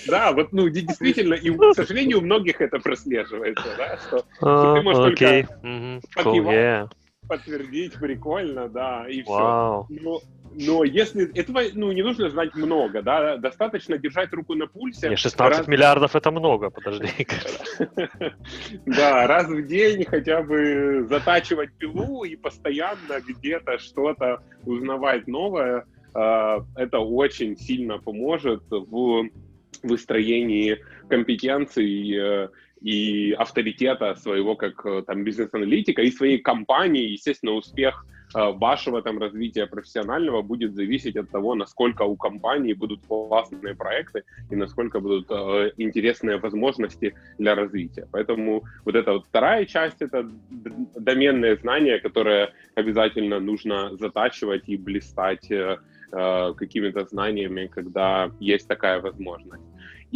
Да, вот, ну, действительно, и, к сожалению, у многих это прослеживается, да, что ты можешь только подтвердить, прикольно, да, и все. Но, но если этого, ну, не нужно знать много, да, достаточно держать руку на пульсе.
Не, 16 раз... миллиардов это много, подожди.
Да, раз в день хотя бы затачивать пилу и постоянно где-то что-то узнавать новое, а, это очень сильно поможет в выстроении компетенций э, и авторитета своего как э, там бизнес-аналитика и своей компании, естественно, успех э, вашего там развития профессионального будет зависеть от того, насколько у компании будут классные проекты и насколько будут э, интересные возможности для развития. Поэтому вот эта вот вторая часть — это доменные знания, которые обязательно нужно затачивать и блистать э, э какими-то знаниями, когда есть такая возможность.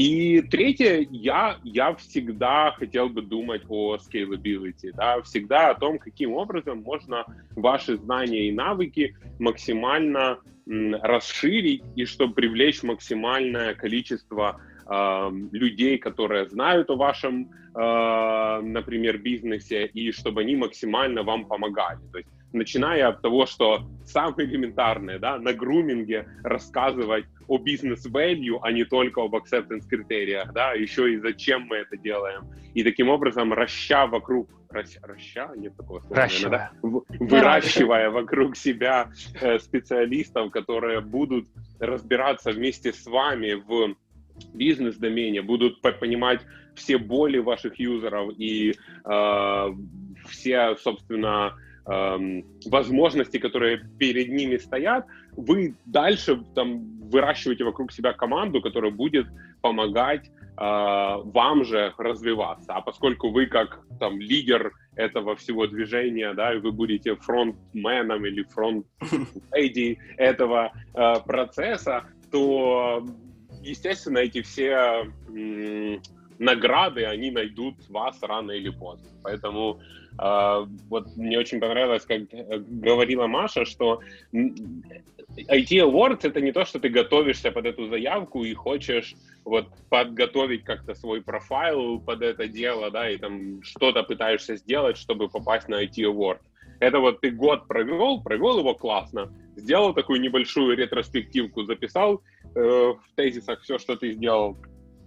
И третье, я, я всегда хотел бы думать о scalability, да, всегда о том, каким образом можно ваши знания и навыки максимально м, расширить и чтобы привлечь максимальное количество э, людей, которые знают о вашем, э, например, бизнесе, и чтобы они максимально вам помогали. То есть начиная от того, что самое элементарное, да, на груминге рассказывать о бизнес-value, а не только об acceptance критериях, да, еще и зачем мы это делаем. И таким образом, раща вокруг, раща, раща нет такого слова, наверное, да? выращивая вокруг себя э, специалистов, которые будут разбираться вместе с вами в бизнес-домене, будут понимать все боли ваших юзеров и э, все, собственно, эм, возможностей, которые перед ними стоят, вы дальше там выращиваете вокруг себя команду, которая будет помогать э, вам же развиваться. А поскольку вы как там лидер этого всего движения, да, и вы будете фронтменом или фронт-леди этого э, процесса, то, естественно, эти все м- награды, они найдут вас рано или поздно. Поэтому э, вот мне очень понравилось, как говорила Маша, что IT Awards это не то, что ты готовишься под эту заявку и хочешь вот подготовить как-то свой профайл под это дело, да, и там что-то пытаешься сделать, чтобы попасть на IT Award. Это вот ты год провел, провел его классно, сделал такую небольшую ретроспективку, записал э, в тезисах все, что ты сделал,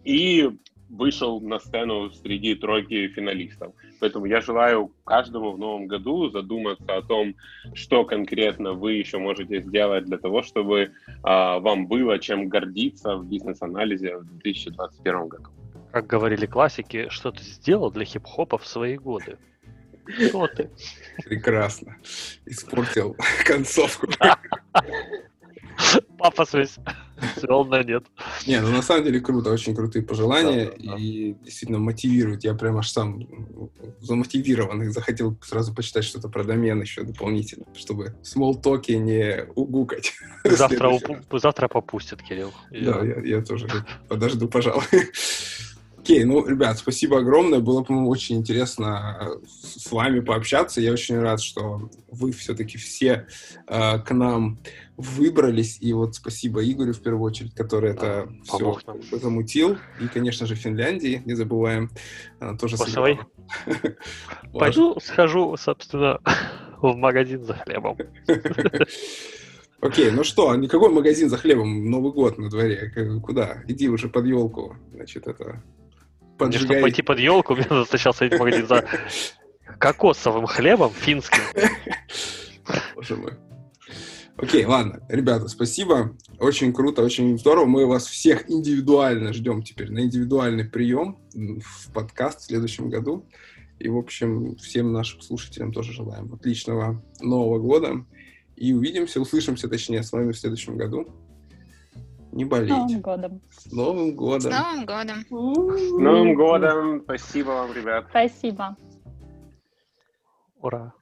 и вышел на сцену среди тройки финалистов. Поэтому я желаю каждому в новом году задуматься о том, что конкретно вы еще можете сделать для того, чтобы э, вам было чем гордиться в бизнес-анализе в 2021 году.
Как говорили классики, что ты сделал для хип-хопа в свои годы? Что ты?
Прекрасно. Испортил концовку.
Папа весь свел на нет.
Не, ну на самом деле круто, очень крутые пожелания да, да, и действительно мотивируют. Я прям аж сам замотивированный захотел сразу почитать что-то про домен еще дополнительно, чтобы в смолтоки не угукать.
Завтра, завтра попустят, Кирилл.
Да, я, я тоже подожду, пожалуй. Окей, ну, ребят, спасибо огромное. Было, по-моему, очень интересно э, с вами пообщаться. Я очень рад, что вы все-таки все э, к нам выбрались. И вот спасибо Игорю, в первую очередь, который да, это все нам. замутил. И, конечно же, Финляндии, не забываем. Она тоже
Посылай. Пойду схожу, собственно, в магазин за хлебом.
Окей, ну что, никакой магазин за хлебом, Новый год на дворе. Куда? Иди уже под елку. Значит, это
Поджигай... Мне, чтобы пойти под елку, мне надо сначала сходить в магазин за кокосовым хлебом финским.
Боже мой. Окей, ладно. Ребята, спасибо. Очень круто, очень здорово. Мы вас всех индивидуально ждем теперь на индивидуальный прием в подкаст в следующем году. И, в общем, всем нашим слушателям тоже желаем отличного Нового года. И увидимся, услышимся, точнее, с вами в следующем году не болеть. С
Новым годом.
С Новым годом.
С Новым годом.
С Новым годом. Спасибо вам, ребят.
Спасибо.
Ура.